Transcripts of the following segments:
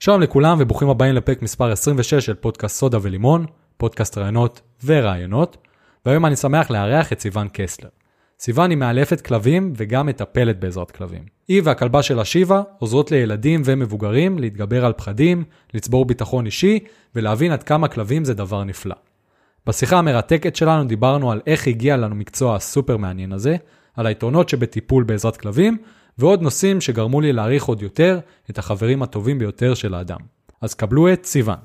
שלום לכולם וברוכים הבאים לפרק מספר 26 של פודקאסט סודה ולימון, פודקאסט רעיונות ורעיונות, והיום אני שמח לארח את סיוון קסלר. סיוון היא מאלפת כלבים וגם מטפלת בעזרת כלבים. היא והכלבה שלה שיבה עוזרות לילדים ומבוגרים להתגבר על פחדים, לצבור ביטחון אישי ולהבין עד כמה כלבים זה דבר נפלא. בשיחה המרתקת שלנו דיברנו על איך הגיע לנו מקצוע הסופר מעניין הזה, על היתרונות שבטיפול בעזרת כלבים, ועוד נושאים שגרמו לי להעריך עוד יותר את החברים הטובים ביותר של האדם. אז קבלו את סיוון.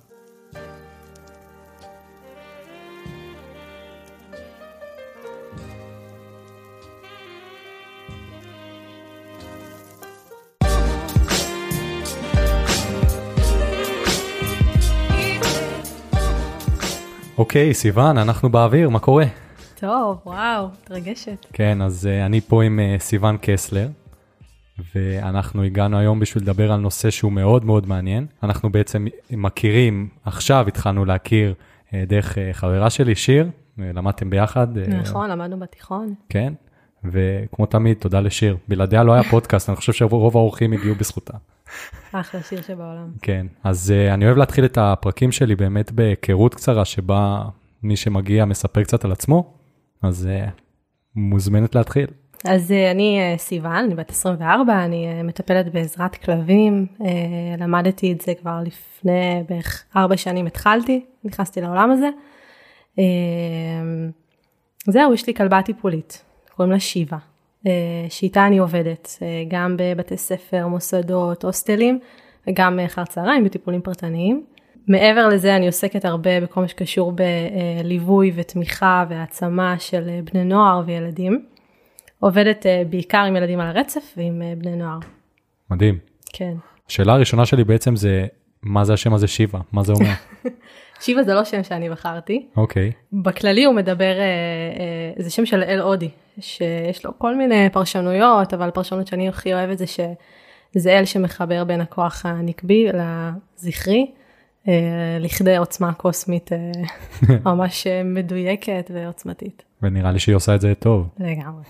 אוקיי, סיוון, אנחנו באוויר, מה קורה? טוב, וואו, מתרגשת. כן, אז uh, אני פה עם uh, סיוון קסלר, ואנחנו הגענו היום בשביל לדבר על נושא שהוא מאוד מאוד מעניין. אנחנו בעצם מכירים, עכשיו התחלנו להכיר uh, דרך uh, חברה שלי, שיר, uh, למדתם ביחד. נכון, למדנו בתיכון. כן, וכמו תמיד, תודה לשיר. בלעדיה לא היה פודקאסט, אני חושב שרוב האורחים הגיעו בזכותה. אחלה שיר שבעולם. כן, אז uh, אני אוהב להתחיל את הפרקים שלי באמת בהיכרות קצרה, שבה מי שמגיע מספר קצת על עצמו, אז uh, מוזמנת להתחיל. אז uh, אני uh, סיוון, אני בת 24, אני uh, מטפלת בעזרת כלבים, למדתי את זה כבר לפני בערך 4 שנים התחלתי, נכנסתי לעולם הזה. זהו, יש לי כלבה טיפולית, קוראים לה שיבה. שאיתה אני עובדת, גם בבתי ספר, מוסדות, הוסטלים, וגם אחר צהריים בטיפולים פרטניים. מעבר לזה אני עוסקת הרבה בכל מה שקשור בליווי ותמיכה והעצמה של בני נוער וילדים. עובדת בעיקר עם ילדים על הרצף ועם בני נוער. מדהים. כן. השאלה הראשונה שלי בעצם זה, מה זה השם הזה שיבה? מה זה אומר? שיבה זה לא שם שאני בחרתי. אוקיי. Okay. בכללי הוא מדבר, זה שם של אל הודי, שיש לו כל מיני פרשנויות, אבל הפרשנות שאני הכי אוהבת זה שזה אל שמחבר בין הכוח הנקבי לזכרי, לכדי עוצמה קוסמית ממש מדויקת ועוצמתית. ונראה לי שהיא עושה את זה טוב. לגמרי.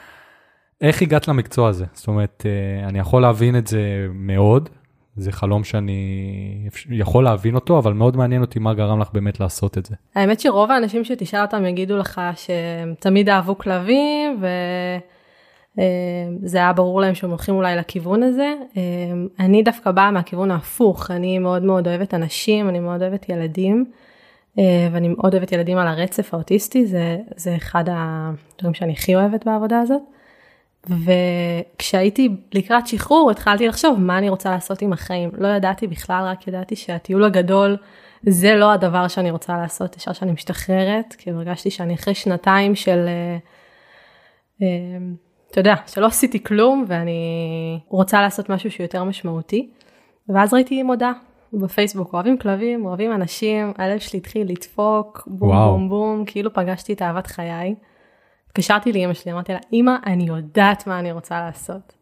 איך הגעת למקצוע הזה? זאת אומרת, אני יכול להבין את זה מאוד, זה חלום שאני יכול להבין אותו, אבל מאוד מעניין אותי מה גרם לך באמת לעשות את זה. האמת שרוב האנשים שתשאל אותם יגידו לך שהם תמיד אהבו כלבים, וזה היה ברור להם שהם הולכים אולי לכיוון הזה. אני דווקא באה מהכיוון ההפוך, אני מאוד מאוד אוהבת אנשים, אני מאוד אוהבת ילדים, ואני מאוד אוהבת ילדים על הרצף האוטיסטי, זה, זה אחד הדברים שאני הכי אוהבת בעבודה הזאת. וכשהייתי לקראת שחרור התחלתי לחשוב מה אני רוצה לעשות עם החיים. לא ידעתי בכלל, רק ידעתי שהטיול הגדול זה לא הדבר שאני רוצה לעשות ישר שאני משתחררת, כי הרגשתי שאני אחרי שנתיים של, אתה יודע, שלא עשיתי כלום ואני רוצה לעשות משהו שהוא יותר משמעותי. ואז ראיתי מודעה בפייסבוק, אוהבים כלבים, אוהבים אנשים, הלב שלי התחיל לדפוק, בום וואו. בום בום, כאילו פגשתי את אהבת חיי. התקשרתי לאמא שלי, אמרתי לה, אמא, אני יודעת מה אני רוצה לעשות.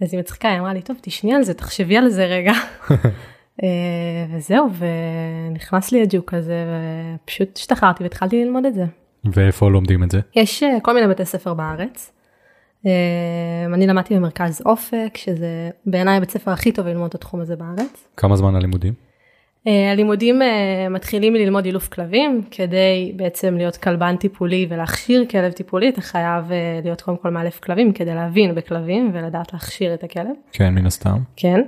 אז היא מצחיקה, היא אמרה לי, טוב, תשני על זה, תחשבי על זה רגע. וזהו, ונכנס לי הג'וק הזה, ופשוט השתחררתי והתחלתי ללמוד את זה. ואיפה לומדים את זה? יש כל מיני בתי ספר בארץ. אני למדתי במרכז אופק, שזה בעיניי הבית ספר הכי טוב ללמוד את התחום הזה בארץ. כמה זמן הלימודים? הלימודים מתחילים מללמוד אילוף כלבים, כדי בעצם להיות כלבן טיפולי ולהכשיר כלב טיפולי, אתה חייב להיות קודם כל מאלף כלבים כדי להבין בכלבים ולדעת להכשיר את הכלב. כן, מן הסתם. כן.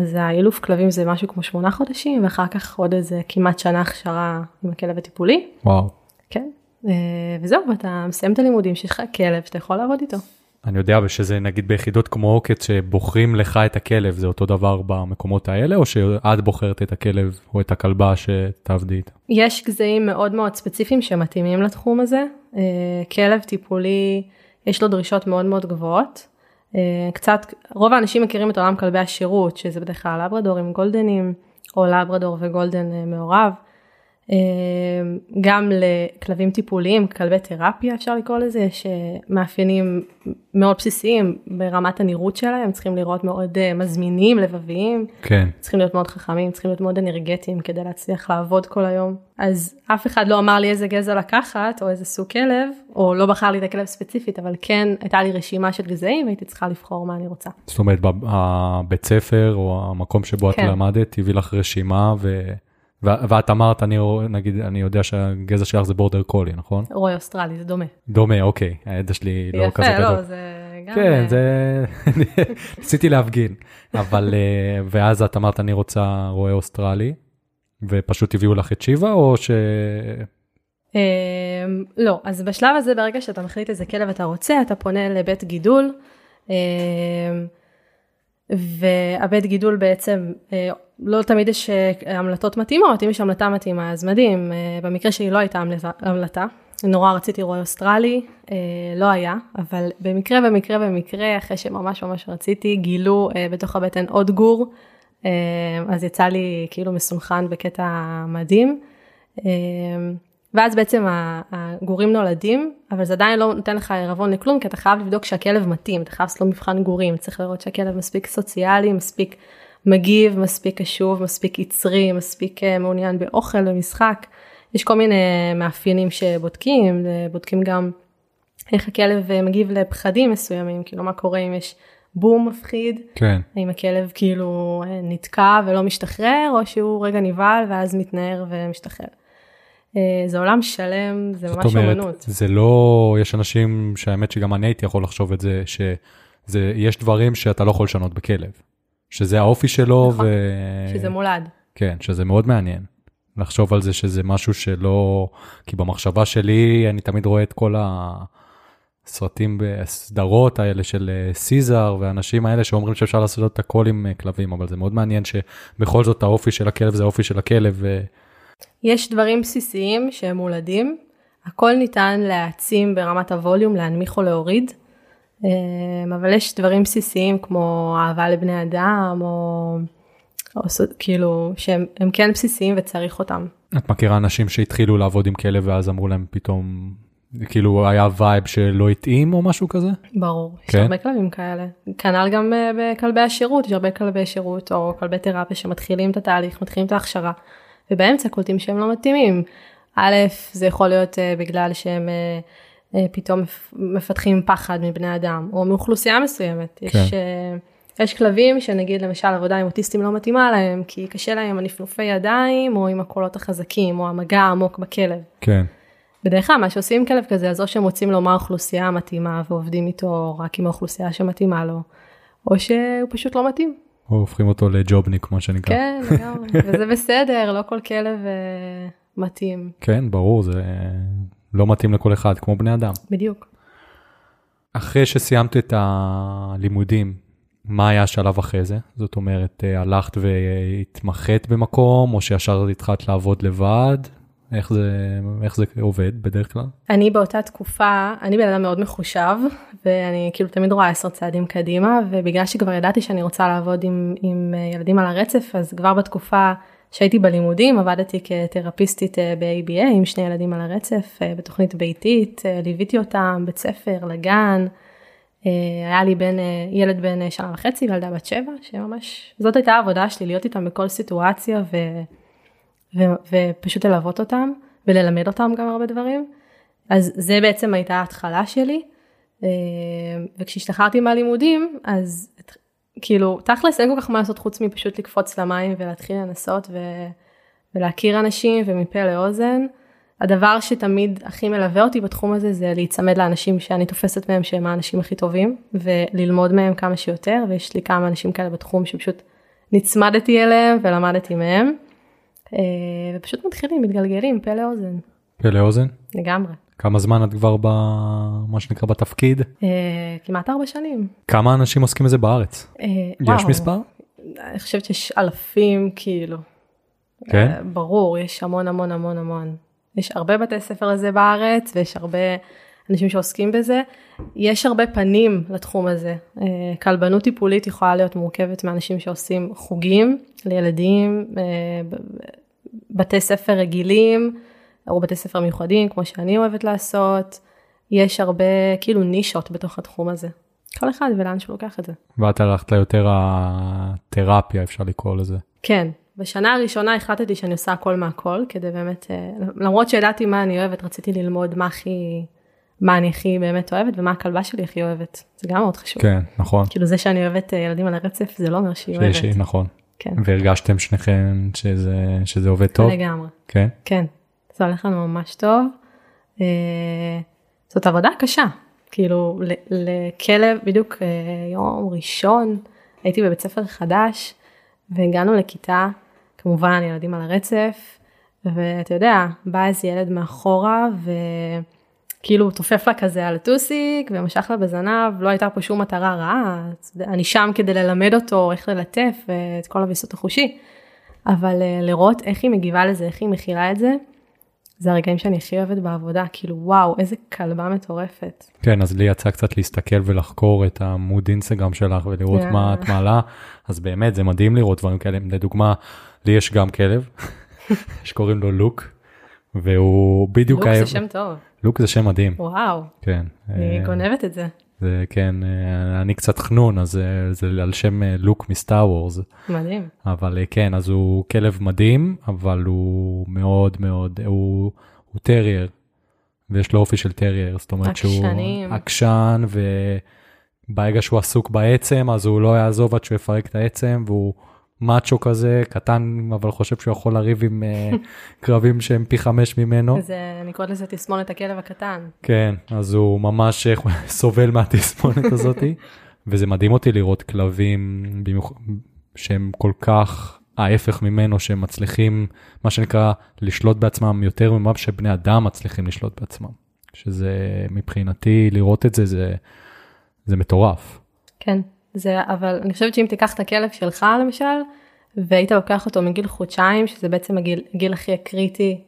אז האילוף כלבים זה משהו כמו שמונה חודשים, ואחר כך עוד איזה כמעט שנה הכשרה עם הכלב הטיפולי. וואו. כן. וזהו, ואתה מסיים את הלימודים שיש לך כלב שאתה יכול לעבוד איתו. אני יודע שזה נגיד ביחידות כמו עוקץ שבוחרים לך את הכלב, זה אותו דבר במקומות האלה, או שאת בוחרת את הכלב או את הכלבה שתעבדי איתה? יש גזעים מאוד מאוד ספציפיים שמתאימים לתחום הזה. כלב טיפולי, יש לו דרישות מאוד מאוד גבוהות. קצת, רוב האנשים מכירים את עולם כלבי השירות, שזה בדרך כלל לברדורים גולדנים, או לברדור וגולדן מעורב. גם לכלבים טיפוליים, כלבי תרפיה אפשר לקרוא לזה, יש מאפיינים מאוד בסיסיים ברמת הנראות שלהם, הם צריכים לראות מאוד מזמינים, לבביים, כן. צריכים להיות מאוד חכמים, צריכים להיות מאוד אנרגטיים כדי להצליח לעבוד כל היום. אז אף אחד לא אמר לי איזה גזע לקחת או איזה סוג כלב, או לא בחר לי את הכלב ספציפית, אבל כן הייתה לי רשימה של גזעים והייתי צריכה לבחור מה אני רוצה. זאת אומרת, הבית ספר או המקום שבו כן. את למדת הביא לך רשימה ו... ואת אמרת, אני נגיד, אני יודע שהגזע שלך זה בורדר קולי, נכון? רוי אוסטרלי, זה דומה. דומה, אוקיי, הידע שלי לא כזה גדול. יפה, לא, זה גם... כן, זה... ניסיתי להפגין, אבל, אה, ואז את אמרת, אני רוצה רועה אוסטרלי, ופשוט הביאו לך את שיבה, או ש... אמ, לא, אז בשלב הזה, ברגע שאתה מחליט איזה כלב אתה רוצה, אתה פונה לבית גידול, אמ, והבית גידול בעצם אה, לא תמיד יש אה, המלטות מתאימות, אם יש המלטה מתאימה אז מדהים, אה, במקרה שלי לא הייתה המלטה, נורא רציתי רואה אוסטרלי, לא היה, אבל במקרה במקרה במקרה, אחרי שממש ממש רציתי, גילו בתוך הבטן עוד גור, אז יצא לי כאילו מסונכן בקטע מדהים. ואז בעצם הגורים נולדים, אבל זה עדיין לא נותן לך ערבון לכלום, כי אתה חייב לבדוק שהכלב מתאים, אתה חייב לעשות מבחן גורים, צריך לראות שהכלב מספיק סוציאלי, מספיק מגיב, מספיק קשוב, מספיק יצרי, מספיק אה, מעוניין באוכל, במשחק. יש כל מיני מאפיינים שבודקים, בודקים גם איך הכלב אה, מגיב לפחדים מסוימים, כאילו מה קורה אם יש בום מפחיד, כן. האם הכלב כאילו אה, נתקע ולא משתחרר, או שהוא רגע נבהל ואז מתנער ומשתחרר. אה, זה עולם שלם, זה ממש אומנות. אומרת, זה לא, יש אנשים שהאמת שגם אני הייתי יכול לחשוב את זה, שיש דברים שאתה לא יכול לשנות בכלב. שזה האופי שלו נכון, ו... שזה מולד. כן, שזה מאוד מעניין. לחשוב על זה שזה משהו שלא, כי במחשבה שלי אני תמיד רואה את כל הסרטים בסדרות האלה של אה, סיזר ואנשים האלה שאומרים שאפשר לעשות את הכל עם אה, כלבים, אבל זה מאוד מעניין שבכל זאת האופי של הכלב זה האופי של הכלב. יש דברים בסיסיים שהם מולדים, הכל ניתן להעצים ברמת הווליום, להנמיך או להוריד, אבל יש דברים בסיסיים כמו אהבה לבני אדם, או, או כאילו שהם כן בסיסיים וצריך אותם. את מכירה אנשים שהתחילו לעבוד עם כלב ואז אמרו להם פתאום, כאילו היה וייב שלא התאים או משהו כזה? ברור, כן? יש הרבה כלבים כאלה. כנ"ל גם אה, בכלבי השירות, יש הרבה כלבי שירות או כלבי תרפיה שמתחילים את התהליך, מתחילים את ההכשרה. ובאמצע קולטים שהם לא מתאימים. א', זה יכול להיות uh, בגלל שהם uh, פתאום מפתחים פחד מבני אדם, או מאוכלוסייה מסוימת. כן. יש, uh, יש כלבים שנגיד למשל עבודה עם אוטיסטים לא מתאימה להם, כי קשה להם עם הנפנופי ידיים, או עם הקולות החזקים, או המגע העמוק בכלב. כן. בדרך כלל מה שעושים עם כלב כזה, אז או שהם רוצים לומר אוכלוסייה מתאימה ועובדים איתו רק עם האוכלוסייה שמתאימה לו, או שהוא פשוט לא מתאים. או הופכים אותו לג'ובניק, מה שנקרא. כן, לגמרי, וזה בסדר, לא כל כלב uh, מתאים. כן, ברור, זה לא מתאים לכל אחד, כמו בני אדם. בדיוק. אחרי שסיימת את הלימודים, מה היה השלב אחרי זה? זאת אומרת, אה, הלכת והתמחית במקום, או שישר התחלת לעבוד לבד? איך זה, איך זה עובד בדרך כלל? אני באותה תקופה, אני בן אדם מאוד מחושב, ואני כאילו תמיד רואה עשר צעדים קדימה, ובגלל שכבר ידעתי שאני רוצה לעבוד עם, עם ילדים על הרצף, אז כבר בתקופה שהייתי בלימודים עבדתי כתרפיסטית אה, ב-ABA עם שני ילדים על הרצף, אה, בתוכנית ביתית, אה, ליוויתי אותם בית ספר, לגן. היה לי בן, ילד בן שנה וחצי וילדה בת שבע, שממש, זאת הייתה העבודה שלי, להיות איתם בכל סיטואציה ו... ו- ופשוט ללוות אותם וללמד אותם גם הרבה דברים. אז זה בעצם הייתה ההתחלה שלי. וכשהשתחררתי מהלימודים אז כאילו תכלס אין כל כך מה לעשות חוץ מפשוט לקפוץ למים ולהתחיל לנסות ו- ולהכיר אנשים ומפה לאוזן. הדבר שתמיד הכי מלווה אותי בתחום הזה זה להיצמד לאנשים שאני תופסת מהם שהם האנשים הכי טובים וללמוד מהם כמה שיותר ויש לי כמה אנשים כאלה בתחום שפשוט נצמדתי אליהם ולמדתי מהם. אה, ופשוט מתחילים, מתגלגלים, פה לאוזן. פה לאוזן? לגמרי. כמה זמן את כבר במה שנקרא בתפקיד? אה, כמעט ארבע שנים. כמה אנשים עוסקים בזה בארץ? אה, יש מספר? אני חושבת שיש אלפים כאילו. כן? ברור, יש המון המון המון המון. יש הרבה בתי ספר לזה בארץ ויש הרבה אנשים שעוסקים בזה. יש הרבה פנים לתחום הזה. כלבנות טיפולית יכולה להיות מורכבת מאנשים שעושים חוגים לילדים, בתי ספר רגילים, או בתי ספר מיוחדים, כמו שאני אוהבת לעשות. יש הרבה כאילו נישות בתוך התחום הזה. כל אחד ולאן שהוא לוקח את זה. ואת הלכת ליותר התרפיה, אפשר לקרוא לזה. כן, בשנה הראשונה החלטתי שאני עושה הכל מהכל, כדי באמת, אה, למרות שידעתי מה אני אוהבת, רציתי ללמוד מה הכי, מה אני הכי באמת אוהבת ומה הכלבה שלי הכי אוהבת. זה גם מאוד חשוב. כן, נכון. כאילו זה שאני אוהבת אה, ילדים על הרצף, זה לא אומר שהיא אוהבת. שהיא, נכון. כן. והרגשתם שניכם שזה, שזה עובד טוב? לגמרי. כן? כן, זה הולך לנו ממש טוב. אה, זאת עבודה קשה, כאילו לכלב, בדיוק יום ראשון הייתי בבית ספר חדש, והגענו לכיתה, כמובן ילדים על הרצף, ואתה יודע, בא איזה ילד מאחורה וכאילו תופף לה כזה על הטוסיק ומשך לה בזנב, לא הייתה פה שום מטרה רעה, אני שם כדי ללמד אותו איך ללטף את כל הוויסות החושי, אבל אה, לראות איך היא מגיבה לזה, איך היא מכילה את זה, זה הרגעים שאני הכי אוהבת בעבודה, כאילו וואו, איזה כלבה מטורפת. כן, אז לי יצא קצת להסתכל ולחקור את העמוד אינסטגרם שלך ולראות yeah. מה את מעלה, אז באמת זה מדהים לראות דברים כאלה. לדוגמה, לי יש גם כלב, שקוראים לו לוק, והוא בדיוק... לוק זה שם טוב. לוק זה שם מדהים. וואו. כן. אני אה, גונבת את זה. זה כן, אה, אני קצת חנון, אז אה, זה על שם לוק מ Star Wars. מדהים. אבל כן, אז הוא כלב מדהים, אבל הוא מאוד מאוד, הוא, הוא טרייר, ויש לו אופי של טרייר, זאת אומרת שהוא עקשן, וברגע שהוא עסוק בעצם, אז הוא לא יעזוב עד שהוא יפרק את העצם, והוא מאצ'ו כזה, קטן, אבל חושב שהוא יכול לריב עם אה, כלבים שהם פי חמש ממנו. זה, אני קוראת לזה תסמונת הכלב הקטן. כן, אז הוא ממש סובל מהתסמונת הזאתי, וזה מדהים אותי לראות כלבים שהם כל כך ההפך ממנו, שהם מצליחים, מה שנקרא, לשלוט בעצמם יותר ממה שבני אדם מצליחים לשלוט בעצמם. שזה מבחינתי, לראות את זה, זה, זה מטורף. כן, זה, אבל אני חושבת שאם תיקח את הכלב שלך למשל, והיית לוקח אותו מגיל חודשיים, שזה בעצם הגיל, הגיל הכי הקריטי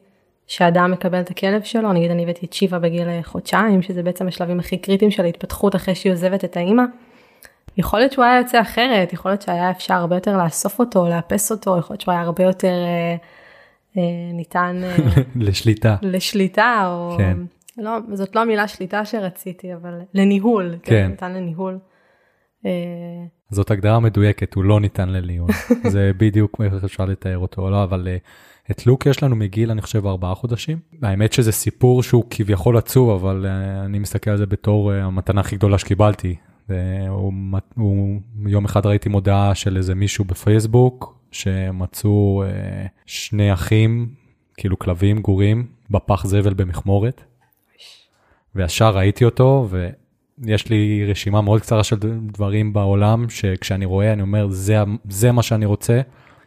שאדם מקבל את הכלב שלו, נגיד אני הבאתי את שיבה בגיל חודשיים, שזה בעצם השלבים הכי קריטיים של ההתפתחות אחרי שהיא עוזבת את האימא. יכול להיות שהוא היה יוצא אחרת, יכול להיות שהיה אפשר הרבה יותר לאסוף אותו, לאפס אותו, יכול להיות שהוא היה הרבה יותר אה, אה, ניתן... אה, לשליטה. לשליטה, או... כן. לא, זאת לא המילה שליטה שרציתי, אבל לניהול. כן. כן ניתן לניהול. אה, זאת הגדרה מדויקת, הוא לא ניתן לליון. זה בדיוק איך אפשר לתאר אותו, לא, אבל אה, את לוק יש לנו מגיל, אני חושב, ארבעה חודשים. האמת שזה סיפור שהוא כביכול עצוב, אבל אה, אני מסתכל על זה בתור המתנה הכי גדולה שקיבלתי. הוא, הוא, יום אחד ראיתי מודעה של איזה מישהו בפייסבוק, שמצאו שני אחים, כאילו כלבים גורים, בפח זבל במכמורת. וישר ראיתי אותו, ו... יש לי רשימה מאוד קצרה של דברים בעולם, שכשאני רואה, אני אומר, זה, זה מה שאני רוצה.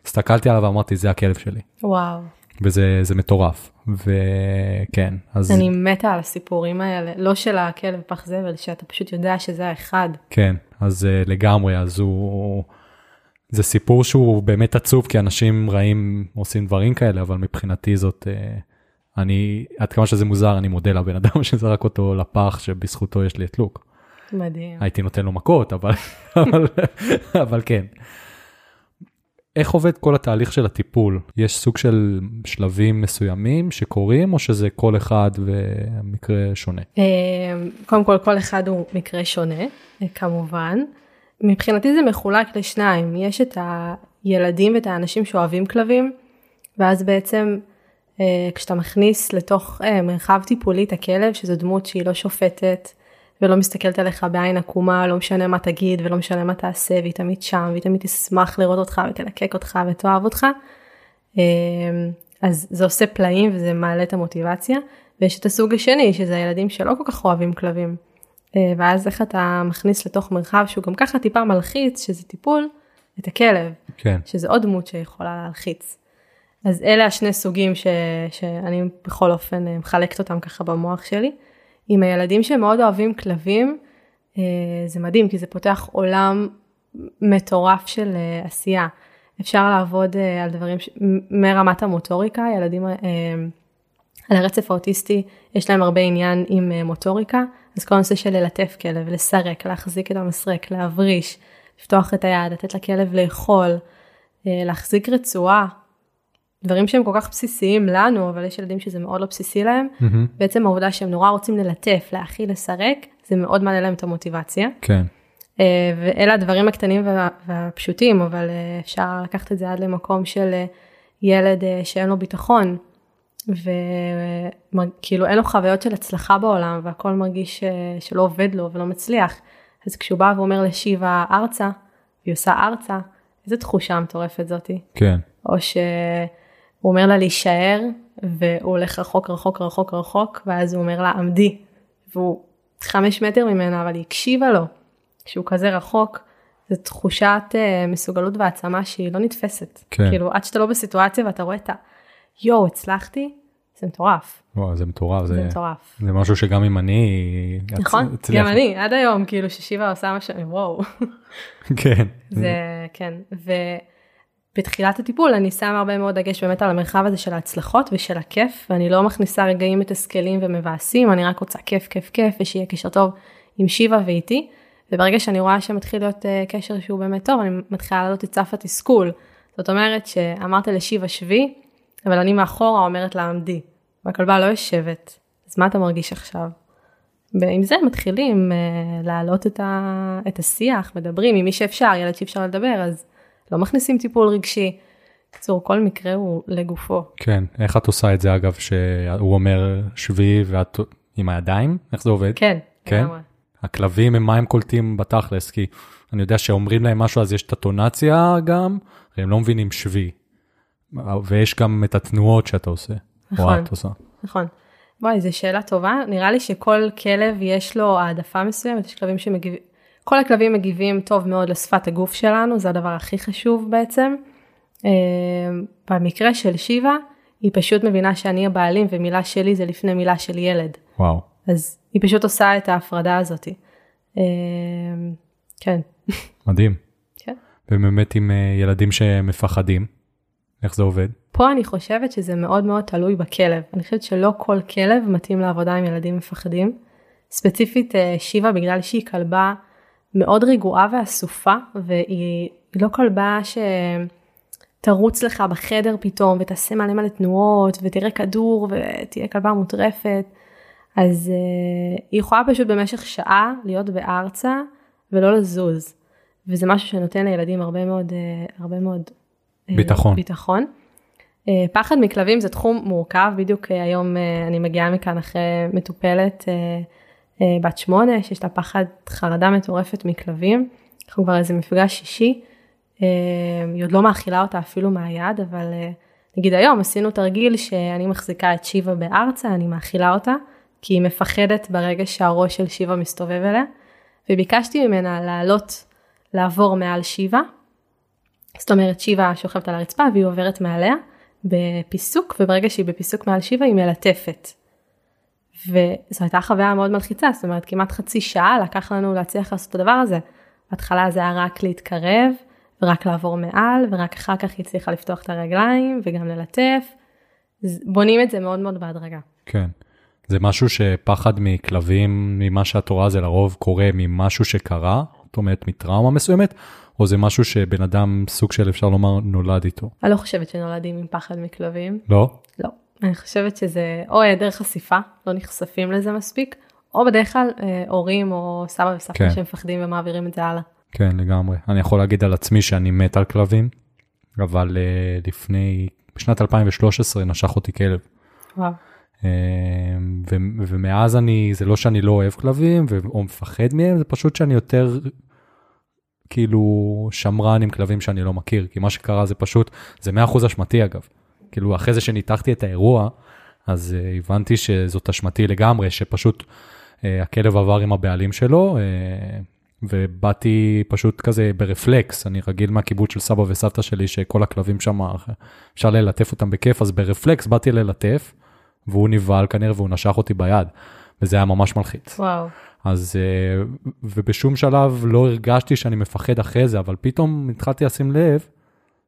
הסתכלתי עליו ואמרתי, זה הכלב שלי. וואו. וזה מטורף, וכן, אז... אני מתה על הסיפורים האלה, לא של הכלב פח זבל, שאתה פשוט יודע שזה האחד. כן, אז uh, לגמרי, אז הוא... זה סיפור שהוא באמת עצוב, כי אנשים רעים עושים דברים כאלה, אבל מבחינתי זאת... Uh, אני, עד כמה שזה מוזר, אני מודה לבן אדם שזרק אותו לפח, שבזכותו יש לי את לוק. מדהים. הייתי נותן לו מכות, אבל, אבל, אבל כן. איך עובד כל התהליך של הטיפול? יש סוג של שלבים מסוימים שקורים, או שזה כל אחד ומקרה שונה? אה, קודם כל, כל אחד הוא מקרה שונה, כמובן. מבחינתי זה מחולק לשניים, יש את הילדים ואת האנשים שאוהבים כלבים, ואז בעצם כשאתה מכניס לתוך אה, מרחב טיפולי את הכלב, שזו דמות שהיא לא שופטת ולא מסתכלת עליך בעין עקומה, לא משנה מה תגיד ולא משנה מה תעשה, והיא תמיד שם, והיא תמיד תשמח לראות אותך ותלקק אותך ותאהב אותך, אה, אז זה עושה פלאים וזה מעלה את המוטיבציה. ויש את הסוג השני, שזה הילדים שלא כל כך אוהבים כלבים. ואז איך אתה מכניס לתוך מרחב שהוא גם ככה טיפה מלחיץ, שזה טיפול, את הכלב. כן. שזה עוד דמות שיכולה להלחיץ. אז אלה השני סוגים ש, שאני בכל אופן אה, מחלקת אותם ככה במוח שלי. עם הילדים שמאוד אוהבים כלבים, אה, זה מדהים כי זה פותח עולם מטורף של אה, עשייה. אפשר לעבוד על דברים ש... מרמת המוטוריקה, ילדים על הרצף האוטיסטי יש להם הרבה עניין עם מוטוריקה, אז כל הנושא של ללטף כלב, לסרק, להחזיק את המסרק, להבריש, לפתוח את היד, לתת לכלב לאכול, להחזיק רצועה, דברים שהם כל כך בסיסיים לנו, אבל יש ילדים שזה מאוד לא בסיסי להם. מהמם. בעצם העובדה שהם נורא רוצים ללטף, להאכיל, לסרק, זה מאוד מעלה להם את המוטיבציה. כן, אה, ואלה הדברים הקטנים וה- והפשוטים, אבל אה, אפשר לקחת את זה עד למקום של אה, ילד שאין לו ביטחון, וכאילו אין לו חוויות של הצלחה בעולם, והכל מרגיש שלא עובד לו ולא מצליח. אז כשהוא בא ואומר לשיבה ארצה, והיא עושה ארצה, איזה תחושה מטורפת זאתי. כן, או שהוא אומר לה להישאר, והוא הולך רחוק רחוק רחוק רחוק, ואז הוא אומר לה עמדי, והוא חמש מטר ממנה, אבל היא הקשיבה לו. כשהוא כזה רחוק, זו תחושת uh, מסוגלות והעצמה שהיא לא נתפסת. כן. כאילו, עד שאתה לא בסיטואציה ואתה רואה את ה... יואו, הצלחתי, זה מטורף, וואו, זה מטורף, זה זה, מטורף. זה משהו שגם אם אני... נכון? אצליח- גם אני, עד היום, כאילו, ששיבה עושה משהו, וואו. כן, זה כן ובתחילת הטיפול אני שמה הרבה מאוד דגש באמת על המרחב הזה של ההצלחות ושל הכיף ואני לא מכניסה רגעים מתסכלים ומבאסים אני רק רוצה כיף כיף כיף ושיהיה קשר טוב עם שיבה ואיתי. וברגע שאני רואה שמתחיל להיות uh, קשר שהוא באמת טוב אני מתחילה לעלות את סף התסכול. זאת אומרת שאמרת לשיבה שבי אבל אני מאחורה אומרת לה עמדי והכלבה לא יושבת. אז מה אתה מרגיש עכשיו? ועם זה מתחילים uh, להעלות את, ה, את השיח, מדברים עם מי שאפשר, ילד שאפשר לדבר, אז לא מכניסים טיפול רגשי. בקיצור, כל מקרה הוא לגופו. כן. איך את עושה את זה אגב, שהוא אומר שבי ואת עם הידיים? איך זה עובד? כן, כן? לגמרי. הכלבים הם מה הם קולטים בתכלס, כי אני יודע שאומרים להם משהו אז יש את הטונציה גם, הם לא מבינים שבי. ויש גם את התנועות שאתה עושה. או נכון. את עושה. נכון. וואי, זו שאלה טובה. נראה לי שכל כלב יש לו העדפה מסוימת, יש כלבים שמגיבים, כל הכלבים מגיבים טוב מאוד לשפת הגוף שלנו, זה הדבר הכי חשוב בעצם. אה, במקרה של שיבה, היא פשוט מבינה שאני הבעלים ומילה שלי זה לפני מילה של ילד. וואו. אז היא פשוט עושה את ההפרדה הזאת. אה, כן. מדהים. כן. ובאמת עם אה, ילדים שמפחדים, איך זה עובד? פה אני חושבת שזה מאוד מאוד תלוי בכלב. אני חושבת שלא כל כלב מתאים לעבודה עם ילדים מפחדים. ספציפית שיבה בגלל שהיא כלבה מאוד רגועה ואסופה והיא לא כלבה שתרוץ לך בחדר פתאום ותעשה מלא מלא תנועות ותראה כדור ותהיה כלבה מוטרפת. אז uh, היא יכולה פשוט במשך שעה להיות בארצה ולא לזוז. וזה משהו שנותן לילדים הרבה מאוד, uh, הרבה מאוד uh, ביטחון. ביטחון. Uh, פחד מכלבים זה תחום מורכב, בדיוק uh, היום uh, אני מגיעה מכאן אחרי מטופלת uh, uh, בת שמונה, שיש לה פחד חרדה מטורפת מכלבים. אנחנו כבר איזה מפגש שישי, uh, היא עוד לא מאכילה אותה אפילו מהיד, אבל uh, נגיד היום עשינו תרגיל שאני מחזיקה את שיבה בארצה, אני מאכילה אותה. כי היא מפחדת ברגע שהראש של שיבה מסתובב אליה, וביקשתי ממנה לעלות, לעבור מעל שיבה. זאת אומרת, שיבה שוכבת על הרצפה והיא עוברת מעליה בפיסוק, וברגע שהיא בפיסוק מעל שיבה היא מלטפת. וזו הייתה חוויה מאוד מלחיצה, זאת אומרת, כמעט חצי שעה לקח לנו להצליח לעשות את הדבר הזה. בהתחלה זה היה רק להתקרב, ורק לעבור מעל, ורק אחר כך היא הצליחה לפתוח את הרגליים, וגם ללטף. בונים את זה מאוד מאוד בהדרגה. כן. זה משהו שפחד מכלבים, ממה שאת רואה זה לרוב קורה ממשהו שקרה, זאת אומרת מטראומה מסוימת, או זה משהו שבן אדם סוג של אפשר לומר נולד איתו? אני לא חושבת שנולדים עם פחד מכלבים. לא? לא. אני חושבת שזה או היעדר חשיפה, לא נחשפים לזה מספיק, או בדרך כלל אה, הורים או סבא וסבתא כן. שמפחדים ומעבירים את זה הלאה. כן, לגמרי. אני יכול להגיד על עצמי שאני מת על כלבים, אבל uh, לפני, בשנת 2013 נשך אותי כלב. וואו. אה, ו- ומאז אני, זה לא שאני לא אוהב כלבים ו- או מפחד מהם, זה פשוט שאני יותר כאילו שמרן עם כלבים שאני לא מכיר, כי מה שקרה זה פשוט, זה 100% אשמתי אגב. כאילו אחרי זה שניתחתי את האירוע, אז uh, הבנתי שזאת אשמתי לגמרי, שפשוט uh, הכלב עבר עם הבעלים שלו, uh, ובאתי פשוט כזה ברפלקס, אני רגיל מהקיבוץ של סבא וסבתא שלי, שכל הכלבים שם, אפשר ללטף אותם בכיף, אז ברפלקס באתי ללטף. והוא נבהל כנראה והוא נשך אותי ביד, וזה היה ממש מלחיץ. וואו. אז, אה, ובשום שלב לא הרגשתי שאני מפחד אחרי זה, אבל פתאום התחלתי לשים לב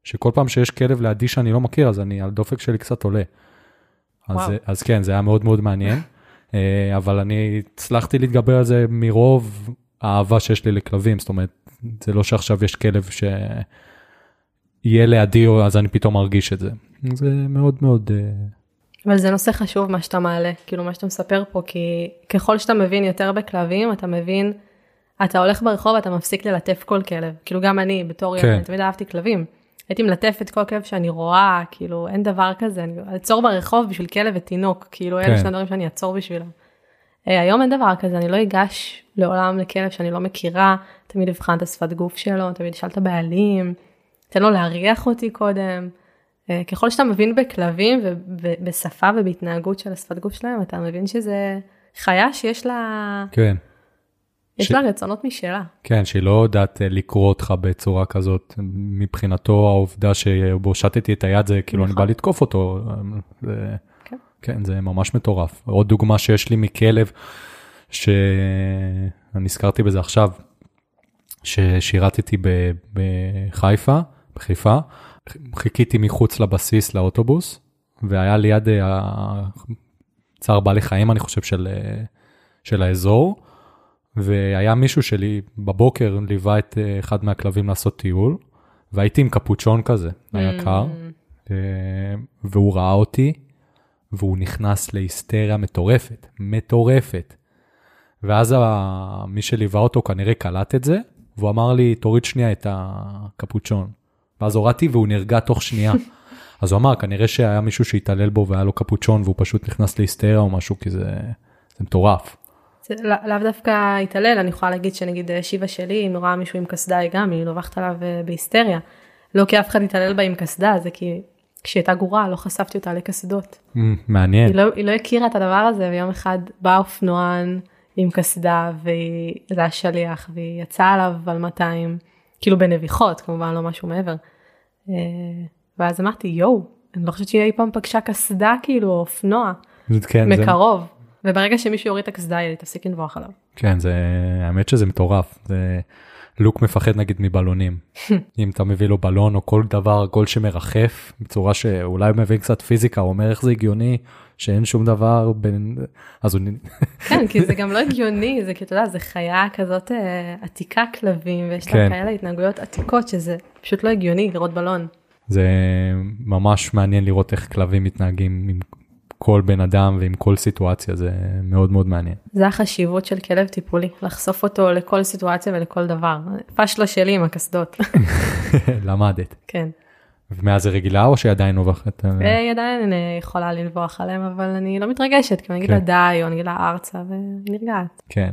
שכל פעם שיש כלב לידי שאני לא מכיר, אז אני, הדופק שלי קצת עולה. אז. אז כן, זה היה מאוד מאוד מעניין, אה, אבל אני הצלחתי להתגבר על זה מרוב האהבה שיש לי לכלבים, זאת אומרת, זה לא שעכשיו יש כלב יהיה לידי, אז אני פתאום מרגיש את זה. זה מאוד מאוד... אה, אבל זה נושא חשוב מה שאתה מעלה, כאילו מה שאתה מספר פה, כי ככל שאתה מבין יותר בכלבים, אתה מבין, אתה הולך ברחוב, אתה מפסיק ללטף כל כלב. כאילו גם אני, בתור כן. ילד, תמיד אהבתי כלבים. הייתי מלטפת כל כלב שאני רואה, כאילו אין דבר כזה, אני אעצור ברחוב בשביל כלב ותינוק, כאילו כן. אלה שני דברים שאני אעצור בשבילם. אה, היום אין דבר כזה, אני לא אגש לעולם לכלב שאני לא מכירה, תמיד אבחן את השפת גוף שלו, תמיד אשאל את הבעלים, תן לו להריח אותי קודם. אה, ככל שאתה מבין בכלבים ובשפה ובהתנהגות של השפת גוף שלהם, אתה מבין שזה חיה שיש לה... כן. יש ש... לה רצונות משלה. כן, שהיא לא יודעת אה, לקרוא אותך בצורה כזאת. מבחינתו העובדה שהושטתי את היד זה כאילו נכון. אני בא לתקוף אותו. זה... כן. כן, זה ממש מטורף. עוד דוגמה שיש לי מכלב, שאני נזכרתי בזה עכשיו, ששירתתי בחיפה, בחיפה, חיכיתי מחוץ לבסיס לאוטובוס, והיה ליד אה, צער בעלי חיים, אני חושב, של, אה, של האזור, והיה מישהו שלי בבוקר ליווה את אה, אחד מהכלבים לעשות טיול, והייתי עם קפוצ'ון כזה, היה mm. קר, והוא ראה אותי, והוא נכנס להיסטריה מטורפת, מטורפת. ואז מי שליווה אותו כנראה קלט את זה, והוא אמר לי, תוריד שנייה את הקפוצ'ון. ואז הורדתי והוא נרגע תוך שנייה. אז הוא אמר, כנראה שהיה מישהו שהתעלל בו והיה לו קפוצ'ון והוא פשוט נכנס להיסטריה או משהו, כי זה, זה מטורף. לא, לאו דווקא התעלל, אני יכולה להגיד שנגיד אה, שיבה שלי, אם רואה מישהו עם קסדה, היא גם, היא לובחת עליו אה, בהיסטריה. לא כי אף אחד התעלל בה עם קסדה, זה כי כשהיא הייתה גרועה לא חשפתי אותה לקסדות. Mm, מעניין. היא לא, היא לא הכירה את הדבר הזה, ויום אחד בא אופנוען עם קסדה, וזה היה שליח, והיא יצאה עליו על 200. כאילו בנביחות, כמובן לא משהו מעבר. אה, ואז אמרתי, יואו, אני לא חושבת שהיא אי פעם פגשה קסדה כאילו, או אופנוע, כן, מקרוב. זה... וברגע שמישהו יוריד את הקסדה, היא תפסיק לנבוח עליו. כן, זה, האמת שזה מטורף. זה... לוק מפחד נגיד מבלונים. אם אתה מביא לו בלון או כל דבר, כל שמרחף, בצורה שאולי הוא מבין קצת פיזיקה, הוא אומר איך זה הגיוני שאין שום דבר בין, אז הוא... כן, כי זה גם לא הגיוני, זה כי אתה יודע, זה חיה כזאת אה, עתיקה כלבים, ויש כן. לה כאלה התנהגויות עתיקות, שזה פשוט לא הגיוני לראות בלון. זה ממש מעניין לראות איך כלבים מתנהגים עם כל בן אדם ועם כל סיטואציה, זה מאוד מאוד מעניין. זה החשיבות של כלב טיפולי, לחשוף אותו לכל סיטואציה ולכל דבר. פשלה שלי עם הקסדות. למדת. כן. ומאז זה רגילה או שהיא עדיין נובחת? היא עדיין יכולה לנבוח עליהם, אבל אני לא מתרגשת, כי אני אגיד לה כן. די, או אני אגיד לה ארצה, והיא נרגעת. כן.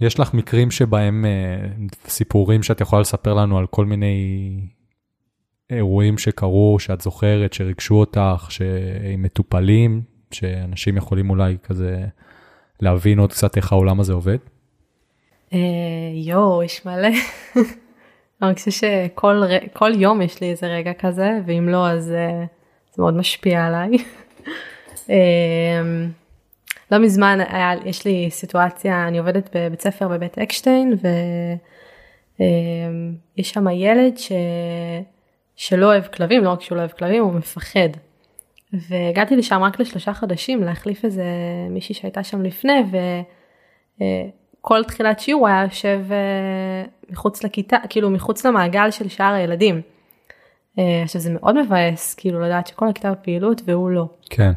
יש לך מקרים שבהם, אה, סיפורים שאת יכולה לספר לנו על כל מיני אירועים שקרו, שאת זוכרת, שריגשו אותך, שהם מטופלים, שאנשים יכולים אולי כזה להבין עוד קצת איך העולם הזה עובד? אה, יואו, יש מלא. אני חושבת שכל יום יש לי איזה רגע כזה, ואם לא, אז אה, זה מאוד משפיע עליי. אמ, לא מזמן היה, יש לי סיטואציה, אני עובדת בבית ספר בבית אקשטיין, ויש שם ילד ש... שלא אוהב כלבים, לא רק שהוא לא אוהב כלבים, הוא מפחד. והגעתי לשם רק לשלושה חודשים להחליף איזה מישהי שהייתה שם לפני, וכל אה, תחילת שיעור הוא היה יושב אה, מחוץ לכיתה, כאילו מחוץ למעגל של שאר הילדים. אה, עכשיו זה מאוד מבאס, כאילו לדעת שכל הכיתה בפעילות והוא לא. כן.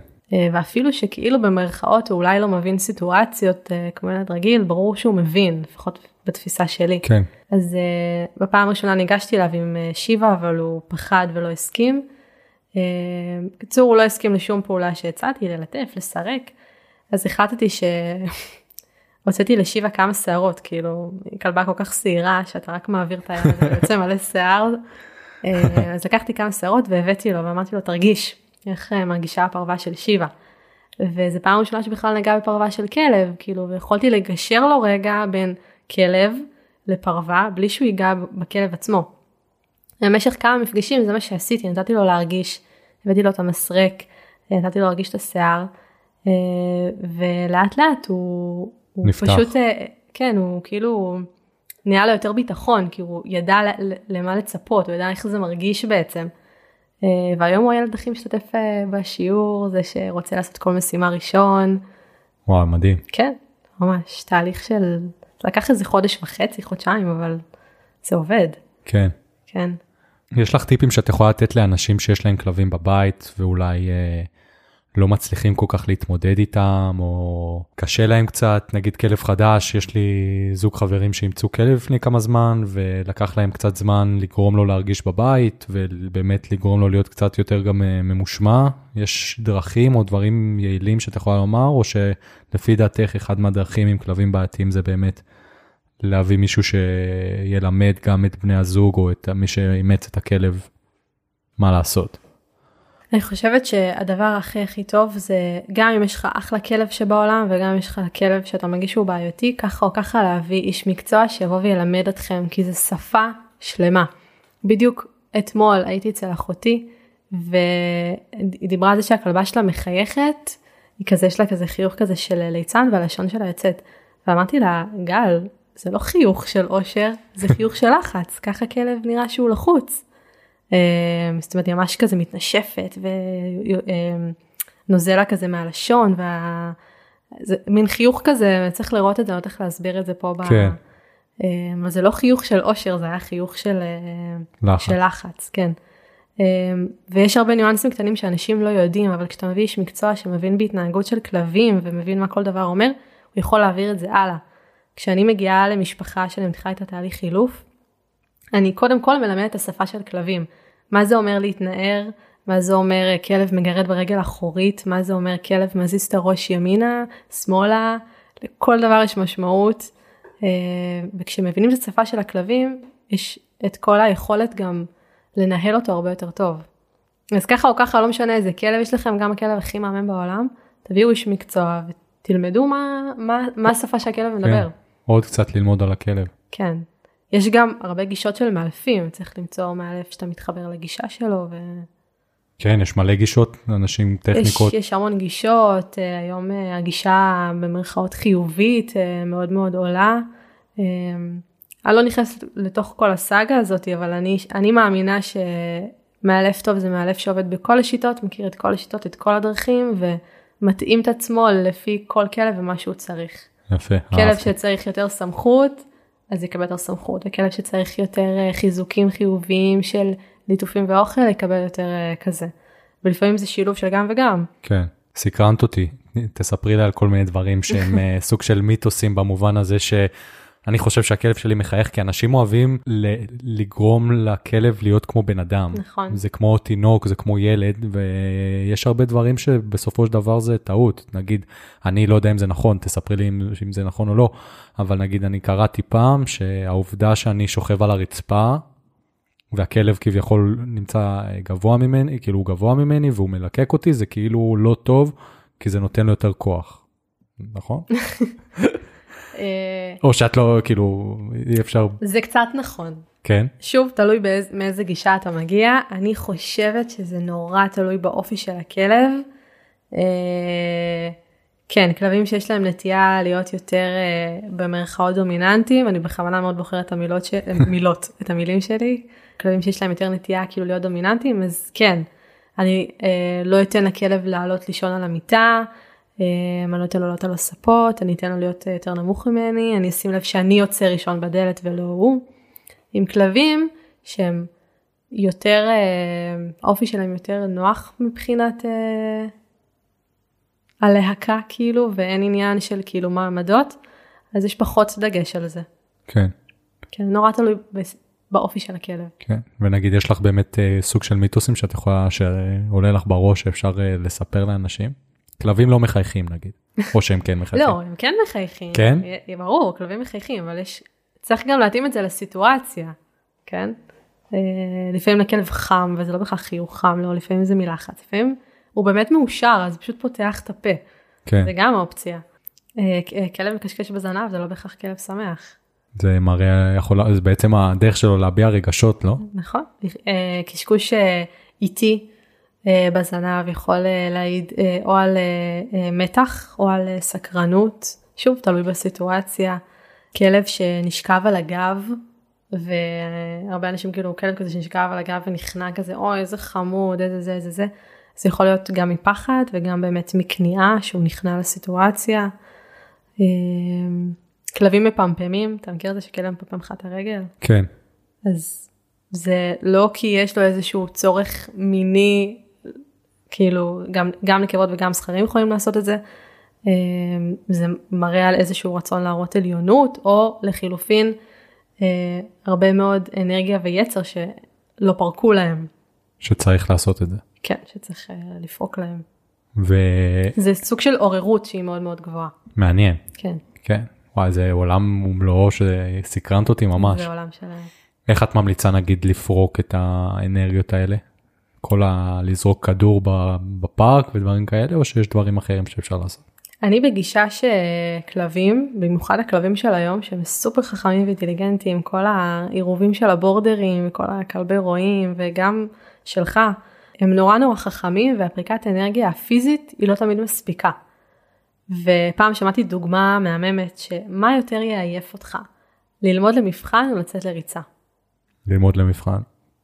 ואפילו שכאילו במרכאות הוא אולי לא מבין סיטואציות כמו ילד רגיל, ברור שהוא מבין, לפחות בתפיסה שלי. כן. אז uh, בפעם הראשונה ניגשתי אליו עם uh, שיבה אבל הוא פחד ולא הסכים. בקיצור uh, הוא לא הסכים לשום פעולה שהצעתי ללטף לסרק אז החלטתי שהוצאתי לשיבה כמה שערות כאילו היא כלבה כל כך שעירה שאתה רק מעביר את היד ויוצא מלא שיער. uh, אז לקחתי כמה שערות והבאתי לו ואמרתי לו תרגיש איך uh, מרגישה הפרווה של שיבה. וזה פעם ראשונה שבכלל נגע בפרווה של כלב כאילו ויכולתי לגשר לו רגע בין כלב לפרווה בלי שהוא ייגע בכלב עצמו. במשך כמה מפגשים זה מה שעשיתי, נתתי לו להרגיש, הבאתי לו את המסרק, נתתי לו להרגיש את השיער, אה, ולאט לאט הוא, הוא נפתח. פשוט, אה, כן, הוא כאילו נהיה לו יותר ביטחון, כי הוא ידע למה לצפות, הוא ידע איך זה מרגיש בעצם. אה, והיום הוא הילד הכי משתתף בשיעור, זה שרוצה לעשות כל משימה ראשון. וואו, מדהים. כן, ממש תהליך של לקח איזה חודש וחצי, חודשיים, אבל זה עובד. כן. כן. יש לך טיפים שאת יכולה לתת לאנשים שיש להם כלבים בבית ואולי אה, לא מצליחים כל כך להתמודד איתם, או קשה להם קצת, נגיד כלב חדש, יש לי זוג חברים שאימצו כלב לפני כמה זמן, ולקח להם קצת זמן לגרום לו להרגיש בבית, ובאמת לגרום לו להיות קצת יותר גם אה, ממושמע. יש דרכים או דברים יעילים שאת יכולה לומר, או שלפי דעתך אחד מהדרכים עם כלבים בעייתיים זה באמת להביא מישהו שילמד גם את בני הזוג, או את מי שאימץ את הכלב, מה לעשות. אני חושבת שהדבר הכי הכי טוב זה גם אם יש לך אחלה כלב שבעולם וגם אם יש לך כלב שאתה מרגיש שהוא בעייתי ככה או ככה להביא איש מקצוע שיבוא וילמד אתכם כי זה שפה שלמה. בדיוק אתמול הייתי אצל אחותי והיא דיברה על זה שהכלבה שלה מחייכת היא כזה יש לה כזה חיוך כזה של ליצן והלשון שלה יוצאת. ואמרתי לה גל זה לא חיוך של אושר זה חיוך של לחץ ככה כלב נראה שהוא לחוץ. אמ, זאת אומרת היא ממש כזה מתנשפת ונוזלה כזה מהלשון וה... זה מין חיוך כזה צריך לראות את זה, לא יודעת איך להסביר את זה פה. כן. אמ, אבל זה לא חיוך של אושר זה היה חיוך של אה, לחץ, של לחץ כן. אמ, ויש הרבה ניואנסים קטנים שאנשים לא יודעים אבל כשאתה מביא איש מקצוע שמבין בהתנהגות של כלבים ומבין מה כל דבר אומר הוא יכול להעביר את זה הלאה. כשאני מגיעה למשפחה שאני מתחילה את התהליך חילוף אני קודם כל מלמדת את השפה של כלבים. מה זה אומר להתנער, מה זה אומר אה, כלב מגרד ברגל אחורית, מה זה אומר כלב מזיז את הראש ימינה, שמאלה, לכל דבר יש משמעות. אה, וכשמבינים את השפה של הכלבים, יש את כל היכולת גם לנהל אותו הרבה יותר טוב. אז ככה או ככה, לא משנה איזה כלב יש לכם, גם הכלב הכי מהמם בעולם, תביאו איש מקצוע ותלמדו מה, מה, מה השפה שהכלב מדבר. כן, עוד קצת ללמוד על הכלב. כן. יש גם הרבה גישות של מאלפים, צריך למצוא מאלף שאתה מתחבר לגישה שלו. ו... כן, יש מלא גישות, אנשים טכניקות. יש, יש המון גישות, אה, היום אה, הגישה במרכאות חיובית אה, מאוד מאוד עולה. אני לא נכנסת לתוך כל הסאגה הזאת, אבל אני, אני מאמינה שמאלף טוב זה מאלף שעובד בכל השיטות, מכיר את כל השיטות, את כל הדרכים, ומתאים את עצמו לפי כל כלב ומה שהוא צריך. יפה. כלב אהבתי. שצריך יותר סמכות, אז יקבל יותר סמכות, וכלב שצריך יותר אה, חיזוקים חיוביים של ליטופים ואוכל יקבל יותר אה, כזה. ולפעמים זה שילוב של גם וגם. כן, סקרנת אותי, תספרי לי על כל מיני דברים שהם אה, סוג של מיתוסים במובן הזה ש... אני חושב שהכלב שלי מחייך כי אנשים אוהבים לגרום לכלב להיות כמו בן אדם. נכון. זה כמו תינוק, זה כמו ילד, ויש הרבה דברים שבסופו של דבר זה טעות. נגיד, אני לא יודע אם זה נכון, תספרי לי אם, אם זה נכון או לא, אבל נגיד אני קראתי פעם שהעובדה שאני שוכב על הרצפה, והכלב כביכול נמצא גבוה ממני, כאילו הוא גבוה ממני והוא מלקק אותי, זה כאילו לא טוב, כי זה נותן לו יותר כוח. נכון? אה, או שאת לא, כאילו, אי אפשר... זה קצת נכון. כן. שוב, תלוי באיז, מאיזה גישה אתה מגיע. אני חושבת שזה נורא תלוי באופי של הכלב. אה, כן, כלבים שיש להם נטייה להיות יותר אה, במרכאות דומיננטיים, אני בכוונה מאוד בוחרת את המילות, ש... מילות, את המילים שלי. כלבים שיש להם יותר נטייה כאילו להיות דומיננטיים, אז כן, אני לא אתן לכלב לעלות לישון על המיטה. אמ, אני לא אתן לו לעלות על הספות, אני אתן לו להיות אה, יותר נמוך ממני, אני אשים לב שאני יוצא ראשון בדלת ולא הוא. עם כלבים שהם יותר, אה, האופי שלהם יותר נוח מבחינת אה, הלהקה כאילו, ואין עניין של כאילו מעמדות, אז יש פחות דגש על זה. כן. כן, נורא תלוי באופי של הכלב. כן, ונגיד יש לך באמת סוג של מיתוסים שאת יכולה, שעולה לך בראש שאפשר לספר לאנשים? כלבים לא מחייכים נגיד, או שהם כן מחייכים. לא, הם כן מחייכים. כן? ברור, כלבים מחייכים, אבל יש, צריך גם להתאים את זה לסיטואציה, כן? אה, לפעמים לכלב חם, וזה לא בכלל חיוך חם, לא, לפעמים זה מלחץ, לפעמים הוא באמת מאושר, אז פשוט פותח את הפה. כן. זה גם אופציה. אה, אה, כלב מקשקש בזנב זה לא בהכרח כלב שמח. זה מראה, יכול, זה בעצם הדרך שלו להביע רגשות, לא? נכון, קשקוש איטי. אה, בזנב יכול אה, להעיד אה, או על מתח או על סקרנות, שוב תלוי בסיטואציה. כלב שנשכב על הגב והרבה אנשים כאילו כלב כזה שנשכב על הגב ונכנע כזה אוי איזה חמוד איזה זה איזה זה. זה יכול להיות גם מפחד וגם באמת מכניעה שהוא נכנע לסיטואציה. כלבים מפמפמים, אתה מכיר את זה שכלב מפמפם לך את הרגל? כן. אז זה לא כי יש לו איזשהו צורך מיני, כאילו גם, גם נקבות וגם זכרים יכולים לעשות את זה. אה, זה מראה על איזשהו רצון להראות עליונות, או לחילופין, אה, הרבה מאוד אנרגיה ויצר שלא פרקו להם. שצריך לעשות את זה. כן, שצריך לפרוק להם. ו... זה סוג של עוררות שהיא מאוד מאוד גבוהה. מעניין. כן. כן. וואי, זה עולם ומלואו שסקרנת אותי ממש. זה עולם שלהם. איך את ממליצה נגיד לפרוק את האנרגיות האלה? כל ה... לזרוק כדור בפארק ודברים כאלה, או שיש דברים אחרים שאפשר לעשות? אני בגישה שכלבים, במיוחד הכלבים של היום, שהם סופר חכמים ואינטליגנטים, כל העירובים של הבורדרים, כל הכלבי רועים, וגם שלך, הם נורא נורא חכמים והפריקת אנרגיה הפיזית היא לא תמיד מספיקה. ופעם שמעתי דוגמה מהממת שמה יותר יעייף אותך, ללמוד למבחן או לצאת לריצה. ללמוד למבחן.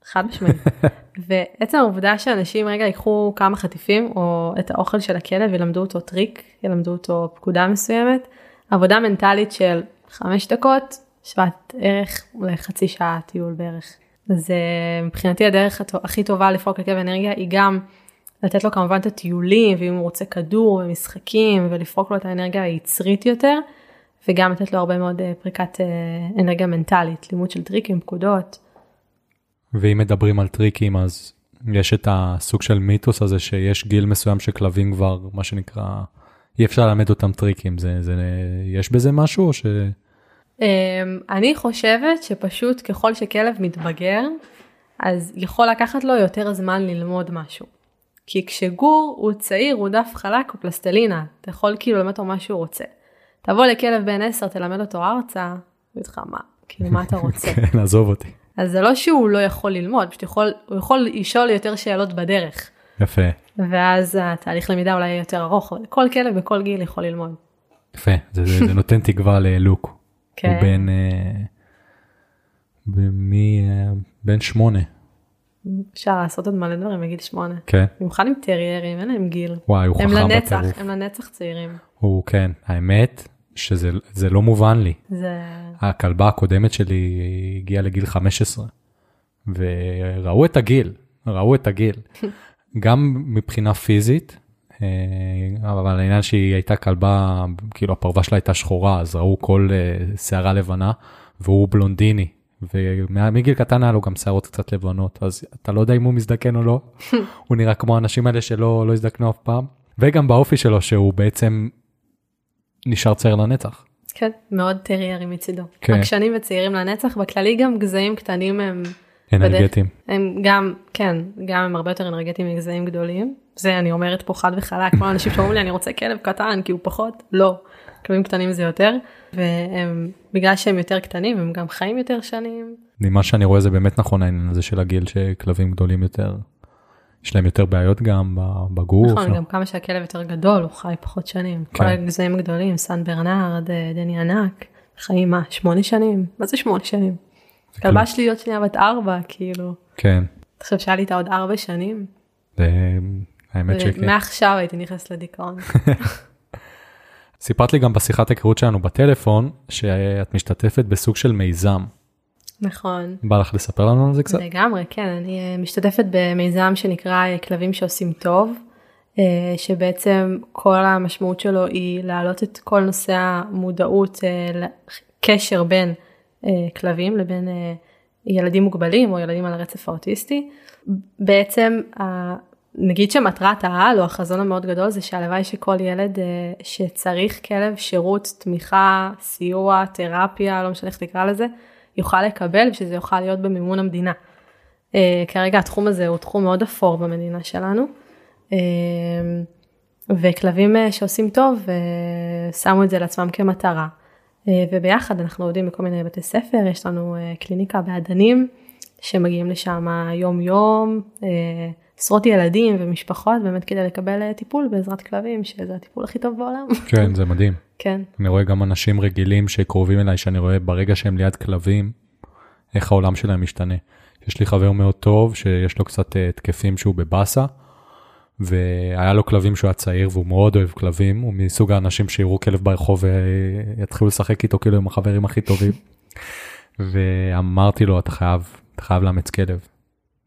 חד משמעית. ועצם העובדה שאנשים רגע ייקחו כמה חטיפים או את האוכל של הכלב ילמדו אותו טריק, ילמדו אותו פקודה מסוימת, עבודה מנטלית של חמש דקות שוות ערך לחצי שעה טיול בערך. אז אה, מבחינתי הדרך הכי טובה לפרוק לכלב אנרגיה היא גם לתת לו כמובן את הטיולים ואם הוא רוצה כדור ומשחקים ולפרוק לו את האנרגיה היצרית יותר וגם לתת לו הרבה מאוד אה, פריקת אה, אנרגיה מנטלית, לימוד של טריקים, פקודות. ואם מדברים על טריקים אז יש את הסוג של מיתוס הזה שיש גיל מסוים שכלבים כבר מה שנקרא אי אפשר ללמד אותם טריקים זה זה יש בזה משהו או ש... Um, אני חושבת שפשוט ככל שכלב מתבגר אז יכול לקחת לו יותר זמן ללמוד משהו. כי כשגור הוא צעיר הוא דף חלק הוא פלסטלינה אתה יכול כאילו ללמד אותו מה שהוא רוצה. תבוא לכלב בן 10 תלמד אותו ארצה, הוא יגיד לך מה כאילו מה אתה רוצה. כן עזוב אותי. אז זה לא שהוא לא יכול ללמוד, פשוט יכול, הוא יכול לשאול יותר שאלות בדרך. יפה. ואז התהליך למידה אולי יותר ארוך, אבל כל כלב בכל גיל יכול ללמוד. יפה, זה, זה, זה נותן תקווה ללוק. כן. הוא בן, אה, במי, אה, בן שמונה. אפשר לעשות עוד מלא דברים בגיל שמונה. כן. במיוחד עם טריירים, אין להם גיל. וואי, הוא חכם בטירוף. הם לנצח, הם לנצח צעירים. הוא כן, האמת שזה לא מובן לי. זה... הכלבה הקודמת שלי הגיעה לגיל 15, וראו את הגיל, ראו את הגיל. גם מבחינה פיזית, אה, אבל העניין שהיא הייתה כלבה, כאילו הפרווה שלה הייתה שחורה, אז ראו כל אה, שערה לבנה, והוא בלונדיני. ומגיל קטן היה לו גם שערות קצת לבנות, אז אתה לא יודע אם הוא מזדקן או לא, הוא נראה כמו האנשים האלה שלא לא הזדקנו אף פעם, וגם באופי שלו שהוא בעצם נשאר צעיר לנצח. כן, מאוד טריירי מצידו. כן. עקשנים וצעירים לנצח, בכללי גם גזעים קטנים הם... אנרגטיים. הם גם, כן, גם הם הרבה יותר אנרגטיים מגזעים גדולים. זה אני אומרת פה חד וחלק, כל האנשים שאומרים לי אני רוצה כלב קטן כי הוא פחות, לא. כלבים קטנים זה יותר, והם, בגלל שהם יותר קטנים הם גם חיים יותר שנים. ממה שאני רואה זה באמת נכון העניין הזה של הגיל שכלבים גדולים יותר יש להם יותר בעיות גם בגוף. נכון, לא? גם כמה שהכלב יותר גדול, הוא חי פחות שנים. כן. כל הגזעים הגדולים, סן ברנרד, אה, דני ענק, חיים מה, שמונה שנים? מה זה שמונה שנים? כלבה שלי עוד שנייה בת ארבע, כאילו. כן. אתה חושב שהיה לי איתה עוד ארבע שנים? זה... האמת שכן. מעכשיו הייתי נכנסת לדיכאון. סיפרת לי גם בשיחת היכרות שלנו בטלפון, שאת משתתפת בסוג של מיזם. נכון. בא לך לספר לנו על זה קצת? לגמרי, כן. אני אה, משתתפת במיזם שנקרא אה, כלבים שעושים טוב, אה, שבעצם כל המשמעות שלו היא להעלות את כל נושא המודעות, קשר בין כלבים לבין ילדים מוגבלים או ילדים על הרצף האוטיסטי. בעצם נגיד שמטרת העל או החזון המאוד גדול זה שהלוואי שכל ילד שצריך כלב, שירות, תמיכה, סיוע, תרפיה, לא משנה איך תקרא לזה, יוכל לקבל ושזה יוכל להיות במימון המדינה. Uh, כרגע התחום הזה הוא תחום מאוד אפור במדינה שלנו. Uh, וכלבים uh, שעושים טוב uh, שמו את זה לעצמם כמטרה. Uh, וביחד אנחנו עובדים בכל מיני בתי ספר, יש לנו uh, קליניקה באדנים שמגיעים לשם יום יום, uh, עשרות ילדים ומשפחות באמת כדי לקבל טיפול בעזרת כלבים שזה הטיפול הכי טוב בעולם. כן זה מדהים. כן. אני רואה גם אנשים רגילים שקרובים אליי, שאני רואה ברגע שהם ליד כלבים, איך העולם שלהם משתנה. יש לי חבר מאוד טוב שיש לו קצת אה, התקפים שהוא בבאסה, והיה לו כלבים שהוא היה צעיר והוא מאוד אוהב כלבים, הוא מסוג האנשים שיראו כלב ברחוב ויתחילו לשחק איתו כאילו עם החברים הכי טובים. ואמרתי לו אתה חייב אתה חייב לאמץ כלב.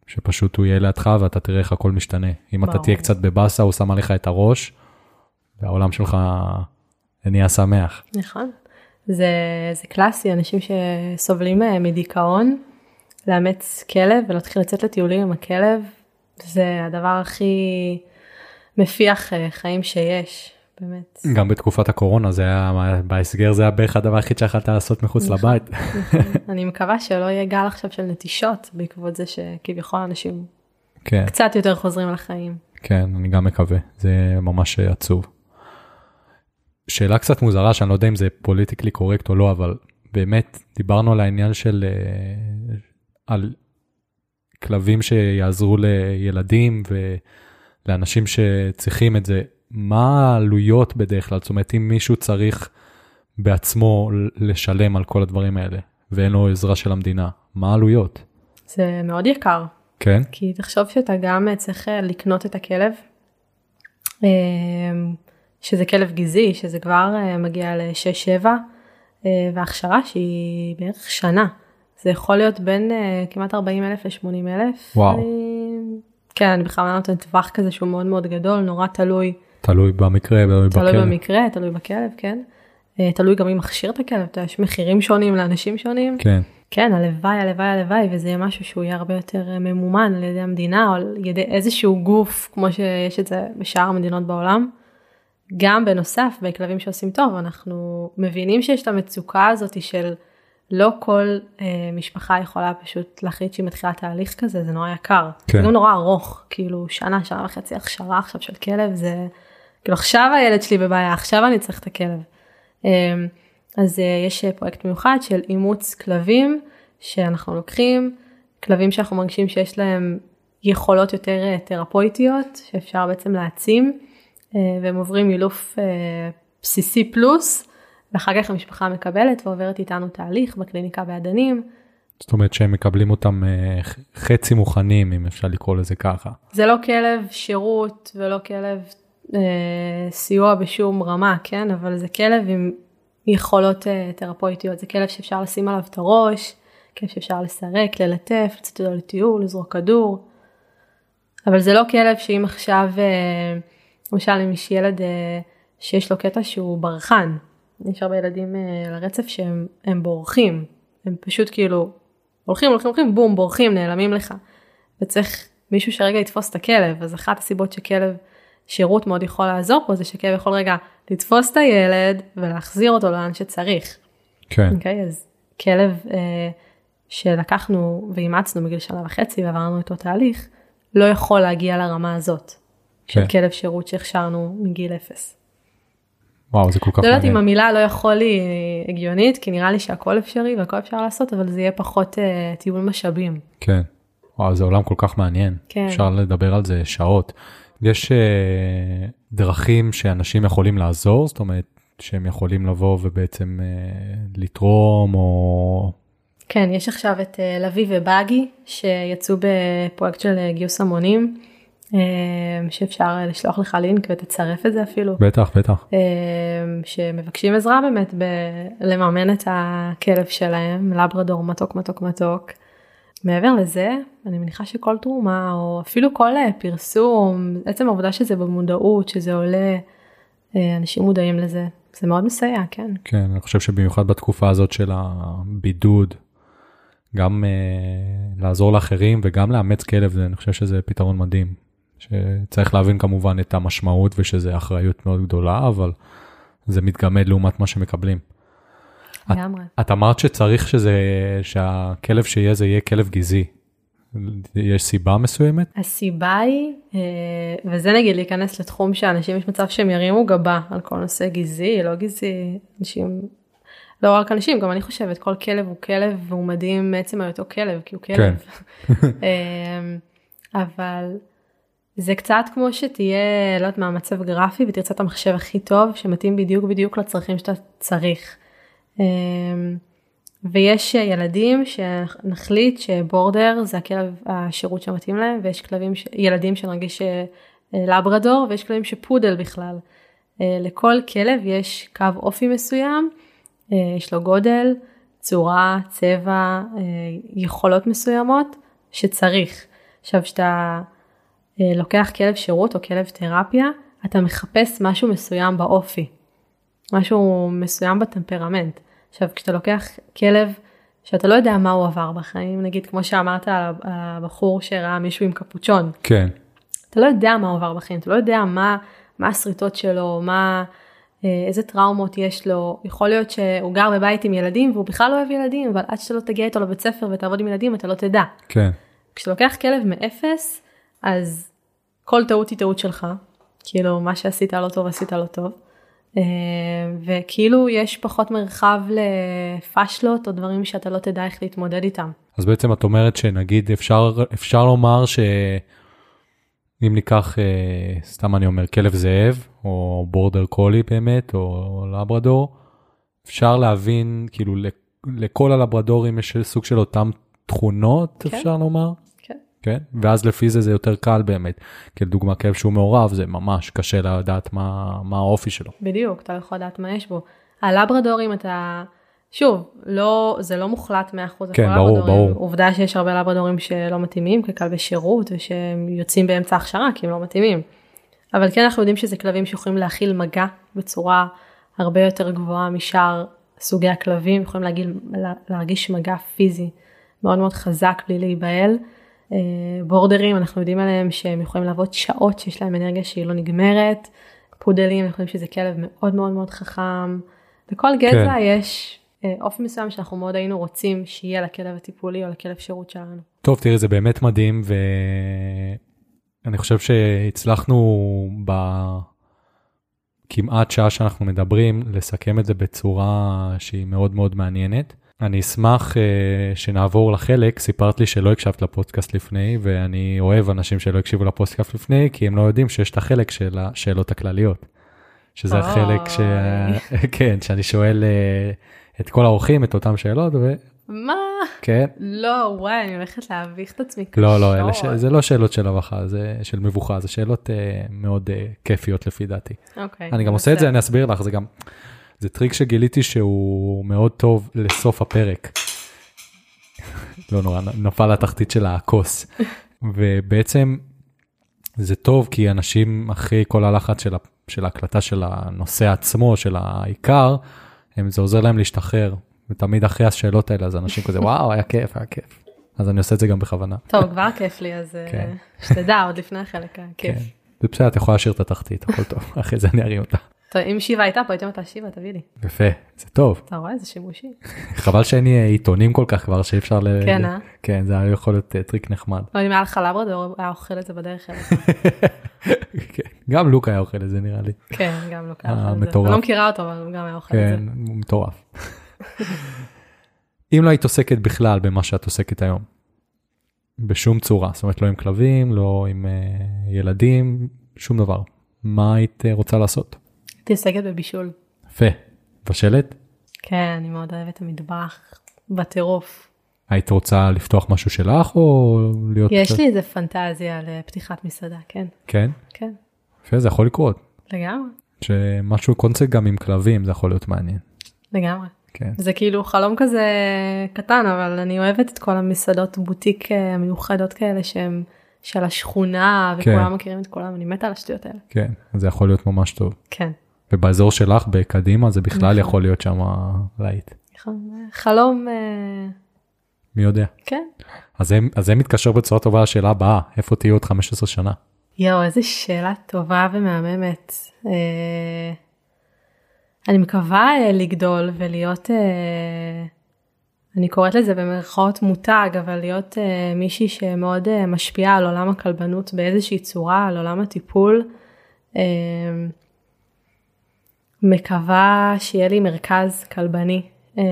שפשוט הוא יהיה לידך ואתה תראה איך הכל משתנה. אם אתה. תהיה קצת בבאסה, הוא שם עליך את הראש, והעולם שלך נהיה שמח. נכון. זה, זה קלאסי, אנשים שסובלים אה, מדיכאון, לאמץ כלב ולהתחיל לצאת לטיולים עם הכלב, זה הדבר הכי מפיח אה, חיים שיש, באמת. גם בתקופת הקורונה זה היה, בהסגר זה היה בערך הדבר היחיד שיכולת לעשות מחוץ נכון. לבית. אני מקווה שלא יהיה גל עכשיו של נטישות בעקבות זה שכביכול אנשים כן, קצת יותר חוזרים לחיים. כן, אני גם מקווה, זה ממש עצוב. שאלה קצת מוזרה שאני לא יודע אם זה פוליטיקלי קורקט או לא, אבל באמת דיברנו על העניין של, אה, על כלבים שיעזרו לילדים ולאנשים שצריכים את זה. מה העלויות בדרך כלל? זאת אומרת, אם מישהו צריך בעצמו לשלם על כל הדברים האלה, ואין לו עזרה של המדינה, מה העלויות? זה מאוד יקר, כן? כי תחשוב שאתה גם צריך אה, לקנות את הכלב, אה, שזה כלב גזעי, שזה כבר אה, מגיע ל-6-7, והכשרה שהיא בערך שנה. זה יכול להיות בין כמעט 40 אלף ל-80 אלף. וואו. אני... כן, אני בכוונה נותנת טווח כזה שהוא מאוד מאוד גדול, נורא תלוי, תלוי במקרה, תלוי תלוי בכלב. במקרה, תלוי בכלב, כן. אה, תלוי גם מי מכשיר את הכלב, אתה יודע, יש מחירים שונים לאנשים שונים. כן, כן, הלוואי, הלוואי, הלוואי, וזה יהיה משהו שהוא יהיה הרבה יותר אה, ממומן על ידי המדינה או על ידי איזשהו גוף, כמו שיש את זה בשאר המדינות בעולם. גם בנוסף, בכלבים שעושים טוב, אנחנו מבינים שיש את המצוקה הזאת של לא כל אה, משפחה יכולה פשוט להחליט שהיא מתחילה תהליך כזה, זה נורא יקר. כן. זה גם נורא ארוך, כאילו שנה, שנה וחצי הכשרה עכשיו של כלב, זה כאילו עכשיו הילד שלי בבעיה, עכשיו אני צריך את הכלב. אה, אז אה, יש אה, פרויקט מיוחד של אימוץ כלבים, שאנחנו לוקחים כלבים שאנחנו מרגישים שיש להם יכולות יותר אה, תרפויטיות, שאפשר בעצם להעצים, והם עוברים אילוף בסיסי פלוס, ואחר כך המשפחה מקבלת ועוברת איתנו תהליך בקליניקה בעדנים. זאת אומרת שהם מקבלים אותם חצי מוכנים, אם אפשר לקרוא לזה ככה. זה לא כלב שירות ולא כלב אה, סיוע בשום רמה, כן? אבל זה כלב עם יכולות אה, תרפויטיות, זה כלב שאפשר לשים עליו את הראש, כלב שאפשר לסרק, ללטף, לצאת איתו לטיול, לזרוק כדור. אבל זה לא כלב שאם עכשיו, אה, למשל אם יש ילד שיש לו קטע שהוא ברחן, יש הרבה ילדים אה, לרצף שהם הם בורחים, הם פשוט כאילו הולכים הולכים הולכים בום בורחים נעלמים לך. וצריך מישהו שרגע יתפוס את הכלב אז אחת הסיבות שכלב שירות מאוד יכול לעזור פה זה שכלב יכול רגע לתפוס את הילד ולהחזיר אותו לאן שצריך. כן, אוקיי אז כלב אה, שלקחנו ואימצנו בגיל שנה וחצי ועברנו איתו תהליך לא יכול להגיע לרמה הזאת של כן. כלב שירות שהכשרנו מגיל אפס. וואו, זה כל כך לא יודעת אם מעניין. המילה לא יכול היא הגיונית כי נראה לי שהכל אפשרי והכל אפשר לעשות אבל זה יהיה פחות אה, טיול משאבים. כן. וואו, זה עולם כל כך מעניין. כן. אפשר לדבר על זה שעות. יש אה, דרכים שאנשים יכולים לעזור, זאת אומרת, שהם יכולים לבוא ובעצם אה, לתרום, או... כן, יש עכשיו את אה, לביא ובאגי שיצאו בפרויקט של גיוס המונים, שאפשר לשלוח לך לינק ותצרף את זה אפילו, בטח, בטח. שמבקשים עזרה באמת בלממן את הכלב שלהם, לברדור מתוק מתוק מתוק. מעבר לזה, אני מניחה שכל תרומה או אפילו כל אה, פרסום, עצם העובדה שזה במודעות, שזה עולה, אה, אנשים מודעים לזה, זה מאוד מסייע, כן. כן, אני חושב שבמיוחד בתקופה הזאת של הבידוד, גם אה, לעזור לאחרים וגם לאמץ כלב, זה, אני חושב שזה פתרון מדהים. שצריך להבין כמובן את המשמעות ושזה אחריות מאוד גדולה, אבל זה מתגמד לעומת מה שמקבלים. את- לגמרי. את אמרת שצריך שזה, שהכלב שיהיה זה יהיה כלב גזעי. יש סיבה מסוימת? הסיבה היא, אה, וזה נגיד להיכנס לתחום שאנשים יש מצב שהם ירימו גבה על כל נושא גזעי, לא גזעי, אנשים, לא רק אנשים, גם אני חושבת, כל כלב הוא כלב והוא מדהים מעצם היותו כלב, כי הוא כלב. אה, אבל זה קצת כמו שתהיה, לא יודעת מה, מצב גרפי ותרצה את המחשב הכי טוב, שמתאים בדיוק בדיוק לצרכים שאתה צריך. אה, ויש ילדים שנחליט שבורדר זה הכלב השירות שמתאים להם ויש כלבים ש... ילדים שנרגיש אה, לברדור ויש כלבים שפודל בכלל. אה, לכל כלב יש קו אופי מסוים, אה, יש לו גודל, צורה, צבע, יכולות מסוימות שצריך. עכשיו, כשאתה לוקח כלב שירות או כלב תרפיה, אתה מחפש משהו מסוים באופי, משהו מסוים בטמפרמנט. עכשיו, כשאתה לוקח כלב שאתה לא יודע מה הוא עבר בחיים, נגיד כמו שאמרת על הבחור שראה מישהו עם קפוצ'ון. כן. אתה לא יודע מה הוא עבר בחיים, אתה לא יודע מה, מה השריטות שלו, מה, אה, איזה טראומות יש לו. יכול להיות שהוא גר בבית עם ילדים והוא בכלל לא אוהב ילדים, אבל עד שאתה לא תגיע איתו לבית ספר ותעבוד עם ילדים אתה לא תדע. כן. כשאתה לוקח כלב מאפס, אז כל טעות היא טעות שלך. כאילו מה שעשית לא טוב עשית לא טוב. אה, וכאילו יש פחות מרחב לפאשלות או דברים שאתה לא תדע איך להתמודד איתם. אז בעצם את אומרת שנגיד אפשר, אפשר לומר שאם ניקח, אה, סתם אני אומר, כלב זאב, או בורדר קולי באמת, או לברדור, אפשר להבין, כאילו לכל הלברדורים יש סוג של אותם תכונות, כן. אפשר לומר? כן? ואז לפי זה זה יותר קל באמת. כי לדוגמה כלב שהוא מעורב זה ממש קשה לדעת מה, מה האופי שלו. בדיוק, אתה לא יכול לדעת מה יש בו. הלברדורים אתה, שוב, לא, זה לא מוחלט 100% כן, ברור, ברור. עובדה שיש הרבה לברדורים שלא מתאימים ככלבי שירות ושהם יוצאים באמצע הכשרה כי הם לא מתאימים. אבל כן אנחנו יודעים שזה כלבים שיכולים להכיל מגע בצורה הרבה יותר גבוהה משאר סוגי הכלבים, יכולים להגיל, להרגיש מגע פיזי מאוד מאוד חזק בלי להיבהל. אה, בורדרים, אנחנו יודעים עליהם שהם יכולים לעבוד שעות, שיש להם אנרגיה שהיא לא נגמרת. פודלים, אנחנו יודעים שזה כלב מאוד מאוד מאוד חכם. לכל גזע כן. יש אה, אופי מסוים שאנחנו מאוד היינו רוצים שיהיה לכלב הטיפולי או לכלב שירות שלנו. טוב, תראי, זה באמת מדהים, ואני חושב שהצלחנו בכמעט שעה שאנחנו מדברים, לסכם את זה בצורה שהיא מאוד מאוד מעניינת. אני אשמח uh, שנעבור לחלק, סיפרת לי שלא הקשבת לפודקאסט לפני, ואני אוהב אנשים שלא הקשיבו לפודקאסט לפני, כי הם לא יודעים שיש את החלק של השאלות הכלליות. שזה החלק ש... כן, שאני שואל uh, את כל האורחים את אותם שאלות, ו... מה? כן. לא, וואי, אני הולכת להביך את עצמי קשות. לא, לא, ש... זה לא שאלות של הבכה, זה של מבוכה, זה שאלות uh, מאוד uh, כיפיות לפי דעתי. אוקיי. אני גם עושה את זה, אני אסביר לך, זה גם... זה טריק שגיליתי שהוא מאוד טוב לסוף הפרק. לא נורא, נפל לתחתית של הכוס. ובעצם זה טוב כי אנשים אחרי כל הלחץ של, של ההקלטה של הנושא עצמו, של העיקר, הם, זה עוזר להם להשתחרר. ותמיד אחרי השאלות האלה אז אנשים כזה וואו היה כיף היה כיף. אז אני עושה את זה גם בכוונה. טוב כבר כיף לי אז אה, כן. שתדע עוד לפני החלק הכיף. כן. זה בסדר את יכולה להשאיר את התחתית הכל טוב אחרי זה אני ארים אותה. אם שיבה הייתה פה, הייתם אותה שיבה, תביא לי. יפה, זה טוב. אתה רואה, זה שימושי. חבל שאין עיתונים כל כך כבר שאי אפשר ל... כן, אה? כן, זה היה יכול להיות אה, טריק נחמד. לא, אם היה לך לברדור, היה אוכל את זה בדרך אליך. כן, גם לוק היה אוכל את זה נראה לי. כן, גם לוק היה אוכל את זה. אני לא מכירה אותו, אבל הוא גם היה אוכל את זה. כן, הוא מטורף. אם לא היית עוסקת בכלל במה שאת עוסקת היום, בשום צורה, זאת אומרת לא עם כלבים, לא עם uh, ילדים, שום דבר, מה היית uh, רוצה לעשות? הייתי עוסקת בבישול. יפה. מבשלת? כן, אני מאוד אוהבת המטבח בטירוף. היית רוצה לפתוח משהו שלך או להיות... יש לי איזה פנטזיה לפתיחת מסעדה, כן. כן? כן. יפה, זה יכול לקרות. לגמרי. שמשהו קונספט גם עם כלבים זה יכול להיות מעניין. לגמרי. כן. זה כאילו חלום כזה קטן אבל אני אוהבת את כל המסעדות בוטיק אה, המיוחדות כאלה שהם של השכונה וכולם כן. מכירים את כולם אני מתה על השטויות האלה. כן זה יכול להיות ממש טוב. כן. ובאזור שלך בקדימה זה בכלל נכון. יכול להיות שם להיט. נכון, חלום. אה, מי יודע. כן. אז זה, אז זה מתקשר בצורה טובה לשאלה הבאה, איפה תהיו עוד 15 שנה? יואו, איזה שאלה טובה ומהממת. אה, אני מקווה אה, לגדול ולהיות, אני קוראת לזה במרכאות מותג, אבל להיות מישהי שמאוד משפיעה על עולם הכלבנות באיזושהי צורה, על עולם הטיפול. מקווה שיהיה לי מרכז כלבני אה,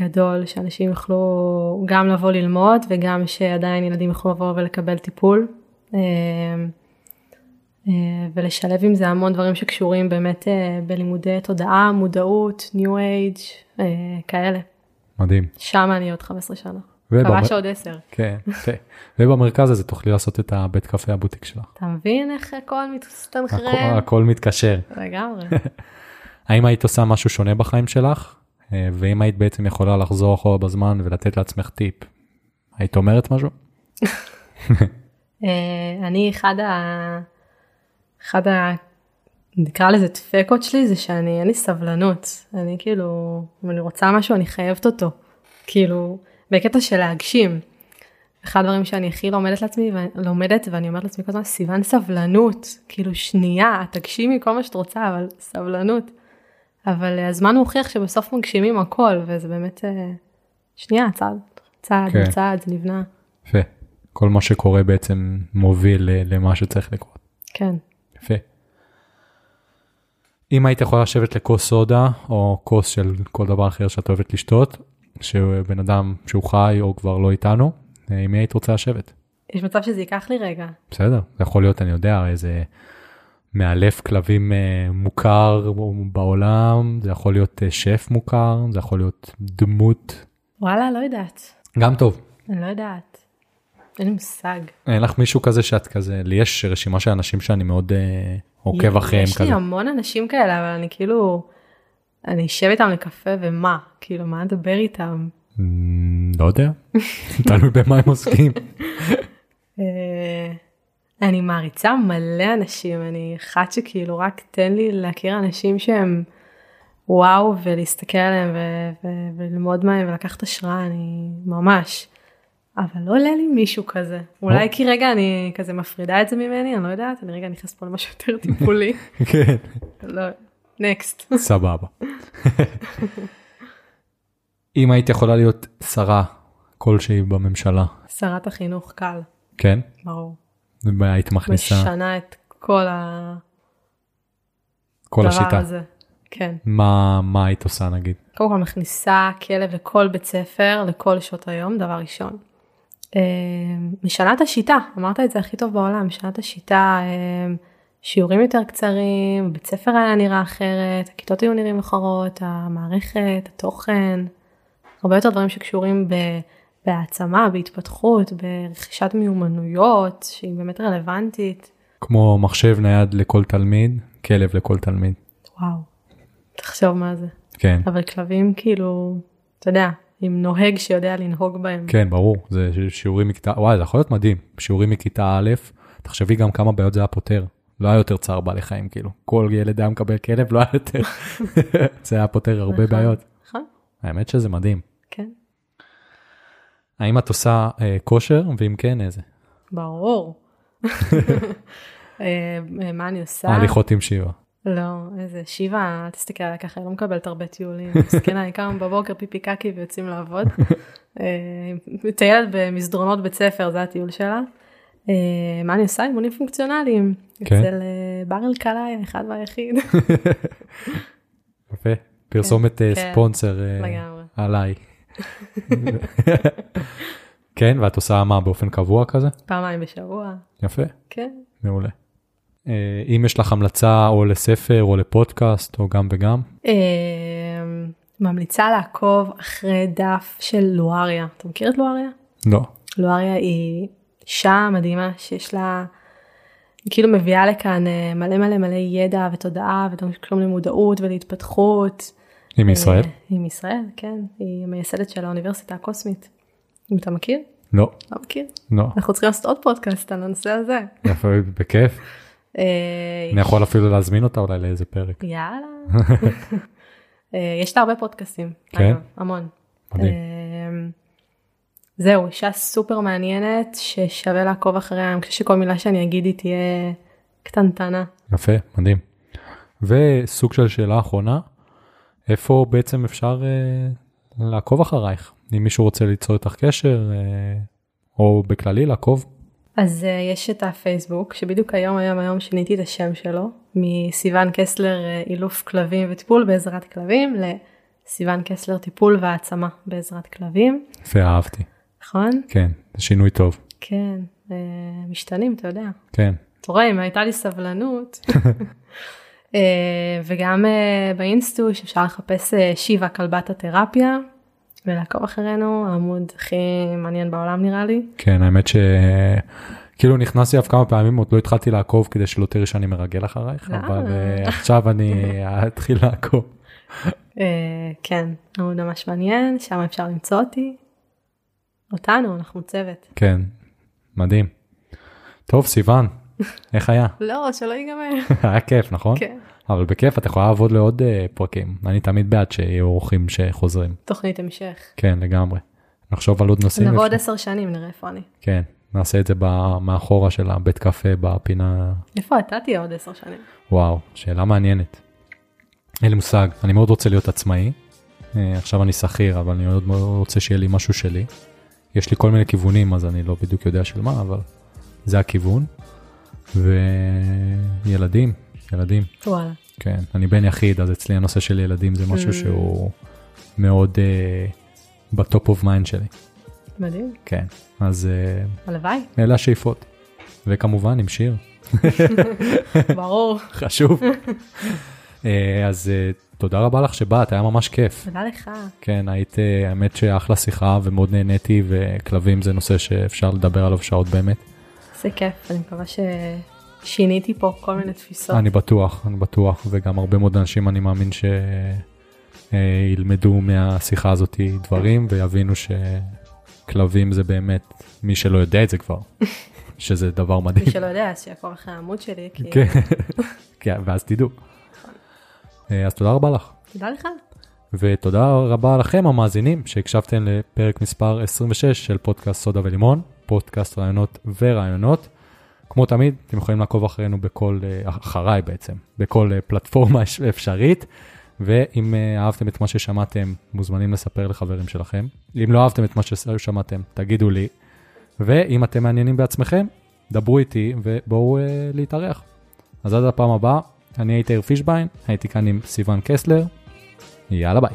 גדול, שאנשים יוכלו גם לבוא ללמוד וגם שעדיין ילדים יוכלו לבוא ולקבל טיפול. אה, אה, ולשלב עם זה המון דברים שקשורים באמת אה, בלימודי תודעה, מודעות, New Age, אה, כאלה. מדהים. שם אני עוד 15 שנה. מקווה שעוד 10. כן, כן. ובמרכז הזה תוכלי לעשות את הבית קפה הבוטיק שלך. אתה מבין איך הכל מסתנכרן? הכל, הכל מתקשר. לגמרי. האם היית עושה משהו שונה בחיים שלך? אה, ואם היית בעצם יכולה לחזור אחורה בזמן ולתת לעצמך טיפ, היית אומרת משהו? אה, אני אחד ה... אחד ה... נקרא לזה דפקות שלי זה שאני אין לי סבלנות אני כאילו אם אני רוצה משהו אני חייבת אותו כאילו בקטע של להגשים. אחד הדברים שאני הכי לומדת לעצמי לומדת ואני אומרת לעצמי כל הזמן סיוון סבלנות כאילו שנייה תגשימי כל מה שאת רוצה אבל סבלנות. אבל הזמן מוכיח שבסוף מגשימים הכל וזה באמת אה, שנייה צעד צעד כן. צעד זה נבנה. יפה. כל מה שקורה בעצם מוביל למה שצריך לקרות. כן. יפה. אם היית יכולה לשבת לכוס סודה או כוס של כל דבר אחר שאת אוהבת לשתות, שבן אדם שהוא חי או כבר לא איתנו, אה, עם מי היית רוצה לשבת? יש מצב שזה ייקח לי רגע. בסדר, זה יכול להיות, אני יודע, איזה מאלף כלבים אה, מוכר בעולם, זה יכול להיות אה, שף מוכר, זה יכול להיות דמות. וואלה, לא יודעת. גם טוב. אני לא יודעת. אין לי מושג. אין לך מישהו כזה שאת כזה, לי יש רשימה של אנשים שאני מאוד אה, עוקב אחריהם כזה. יש לי המון אנשים כאלה, אבל אני כאילו, אני אשב איתם לקפה ומה? כאילו, מה נדבר איתם? Mm, לא יודע, תלוי במה הם עוסקים. אני מעריצה מלא אנשים, אני אחת שכאילו רק תן לי להכיר אנשים שהם וואו ולהסתכל עליהם וללמוד מהם ולקחת השראה, אני ממש. אבל לא עולה לי מישהו כזה. אולי כי רגע אני כזה מפרידה את זה ממני, אני לא יודעת, אני רגע נכנס פה למשהו יותר טיפולי. כן. לא, נקסט. סבבה. אם היית יכולה להיות שרה כלשהי בממשלה. שרת החינוך קל. כן? ברור. והיית מכניסה. משנה את כל ה... כל השיטה. הזה. כן. מה, מה היית עושה נגיד? קודם כל מכניסה כלב לכל בית ספר, לכל שעות היום, דבר ראשון. אה, משנה את השיטה, אמרת את זה הכי טוב בעולם, משנה את השיטה, אה, שיעורים יותר קצרים, בית ספר היה נראה אחרת, הכיתות היו נראים אחרות, המערכת, התוכן, הרבה יותר דברים שקשורים ב... בהעצמה, בהתפתחות, ברכישת מיומנויות שהיא באמת רלוונטית. כמו מחשב נייד לכל תלמיד, כלב לכל תלמיד. וואו, תחשוב מה זה. כן. אבל כלבים כאילו, אתה יודע, עם נוהג שיודע לנהוג בהם. כן, ברור, זה שיעורים מכיתה, וואי, זה יכול להיות מדהים, שיעורים מכיתה א', תחשבי גם כמה בעיות זה היה פותר. לא היה יותר צער בעלי חיים, כאילו. כל ילד היה מקבל כלב, לא היה יותר. זה היה פותר הרבה נכון, בעיות. נכון. האמת שזה מדהים. כן. האם את עושה אה, כושר, ואם כן, איזה? ברור. אה, מה אני עושה? הליכות עם שיבה. לא, איזה שיבה, אל תסתכל עליה ככה, היא לא מקבלת הרבה טיולים. מסכנה, היא קמה בבוקר פיפי קקי ויוצאים לעבוד. מטיילת אה, במסדרונות בית ספר, זה הטיול שלה. אה, מה אני עושה? אימונים פונקציונליים. כן. אצל בר אלקלעי, האחד והיחיד. יפה, פרסומת כן, ספונסר עליי. כן, ואת עושה מה, באופן קבוע כזה? פעמיים בשבוע. יפה. כן. מעולה. אה, אם יש לך המלצה או לספר או לפודקאסט או גם וגם? אה, ממליצה לעקוב אחרי דף של לואריה. אתה מכיר את לואריה? לא. לואריה היא אישה מדהימה שיש לה, היא כאילו מביאה לכאן אה, מלא מלא מלא ידע ותודעה ודברים שקשורים למודעות ולהתפתחות. היא מישראל? היא מישראל, כן. היא המייסדת של האוניברסיטה הקוסמית. אם אתה מכיר? לא. לא מכיר? לא. אנחנו צריכים לעשות עוד פודקאסט על הנושא הזה. יפה, בכיף. אה, אני יכול אפילו להזמין אותה אולי לאיזה פרק. יאללה. אה, יש לה הרבה פודקאסטים. כן? המון. מדהים. אה, זהו, אישה סופר מעניינת ששווה לעקוב אחריה, אני חושבת שכל מילה שאני אגיד היא תהיה קטנטנה. יפה, מדהים. וסוג של שאלה אחרונה, איפה בעצם אפשר אה, לעקוב אחרייך? אם מישהו רוצה ליצור איתך קשר, אה, או בכללי לעקוב? אז uh, יש את הפייסבוק, שבדיוק היום היום היום שיניתי את השם שלו, מסיוון קסלר uh, אילוף כלבים וטיפול בעזרת כלבים, לסיוון קסלר טיפול והעצמה בעזרת כלבים. יפה, אהבתי. נכון? כן, זה שינוי טוב. כן, uh, משתנים, אתה יודע. כן. אתה רואה, אם הייתה לי סבלנות. uh, וגם uh, באינסטוש אפשר לחפש uh, שיבה כלבת התרפיה, ולעקוב אחרינו, העמוד הכי מעניין בעולם נראה לי. כן, האמת שכאילו נכנסתי אף כמה פעמים, עוד לא התחלתי לעקוב כדי שלא תראי שאני מרגל אחרייך. אבל עכשיו אני אתחיל לעקוב. אה, כן, עמוד ממש מעניין, שם אפשר למצוא אותי. אותנו, אנחנו צוות. כן, מדהים. טוב, סיוון, איך היה? לא, שלא ייגמר. היה כיף, נכון? כן. אבל בכיף, את יכולה לעבוד לעוד אה, פרקים. אני תמיד בעד שיהיו אורחים שחוזרים. תוכנית המשך. כן, לגמרי. נחשוב על עוד נושאים. נבוא עוד עשר שנים, נראה איפה אני. כן, נעשה את זה מאחורה של הבית קפה בפינה. איפה אתה תהיה עוד עשר שנים? וואו, שאלה מעניינת. אין לי מושג, אני מאוד רוצה להיות עצמאי. אה, עכשיו אני שכיר, אבל אני מאוד מאוד רוצה שיהיה לי משהו שלי. יש לי כל מיני כיוונים, אז אני לא בדיוק יודע של מה, אבל זה הכיוון. וילדים, ילדים, וואלה. כן. אני בן יחיד, אז אצלי הנושא של ילדים זה משהו Mm. שהוא מאוד אה, ב top of mind שלי. מדהים. כן, אז אה, הלוואי, אלה השאיפות. וכמובן עם שיר. ברור. חשוב. אה, אז אה, תודה רבה לך שבאת, היה ממש כיף. תודה לך. כן, היית, האמת שאחלה שיחה ומאוד נהניתי, וכלבים זה נושא שאפשר לדבר עליו שעות באמת. זה כיף, אני מקווה ששיניתי פה כל מיני תפיסות. אני בטוח, אני בטוח, וגם הרבה מאוד אנשים אני מאמין שילמדו מהשיחה הזאת דברים ויבינו שכלבים זה באמת, מי שלא יודע את זה כבר, שזה דבר מדהים. מי שלא יודע, אז שיעקוב אחרי העמוד שלי, כי... כן, כן, ואז תדעו. אה, אז תודה רבה לך. תודה לך. ותודה רבה לכם המאזינים שהקשבתם לפרק מספר 26 של פודקאסט סודה ולימון, פודקאסט רעיונות ורעיונות. כמו תמיד, אתם יכולים לעקוב אחרינו בכל, אה, אחריי בעצם, בכל אה, פלטפורמה אפ- אפשרית, ואם אה, אהבתם את מה ששמעתם, מוזמנים לספר לחברים שלכם. אם לא אהבתם את מה ששמעתם, תגידו לי, ואם אתם מעניינים בעצמכם, דברו איתי ובואו אה, להתארח. אז עד הפעם הבאה, אני הייתי יאיר פישביין, הייתי כאן עם סיון קסלר, יאללה ביי.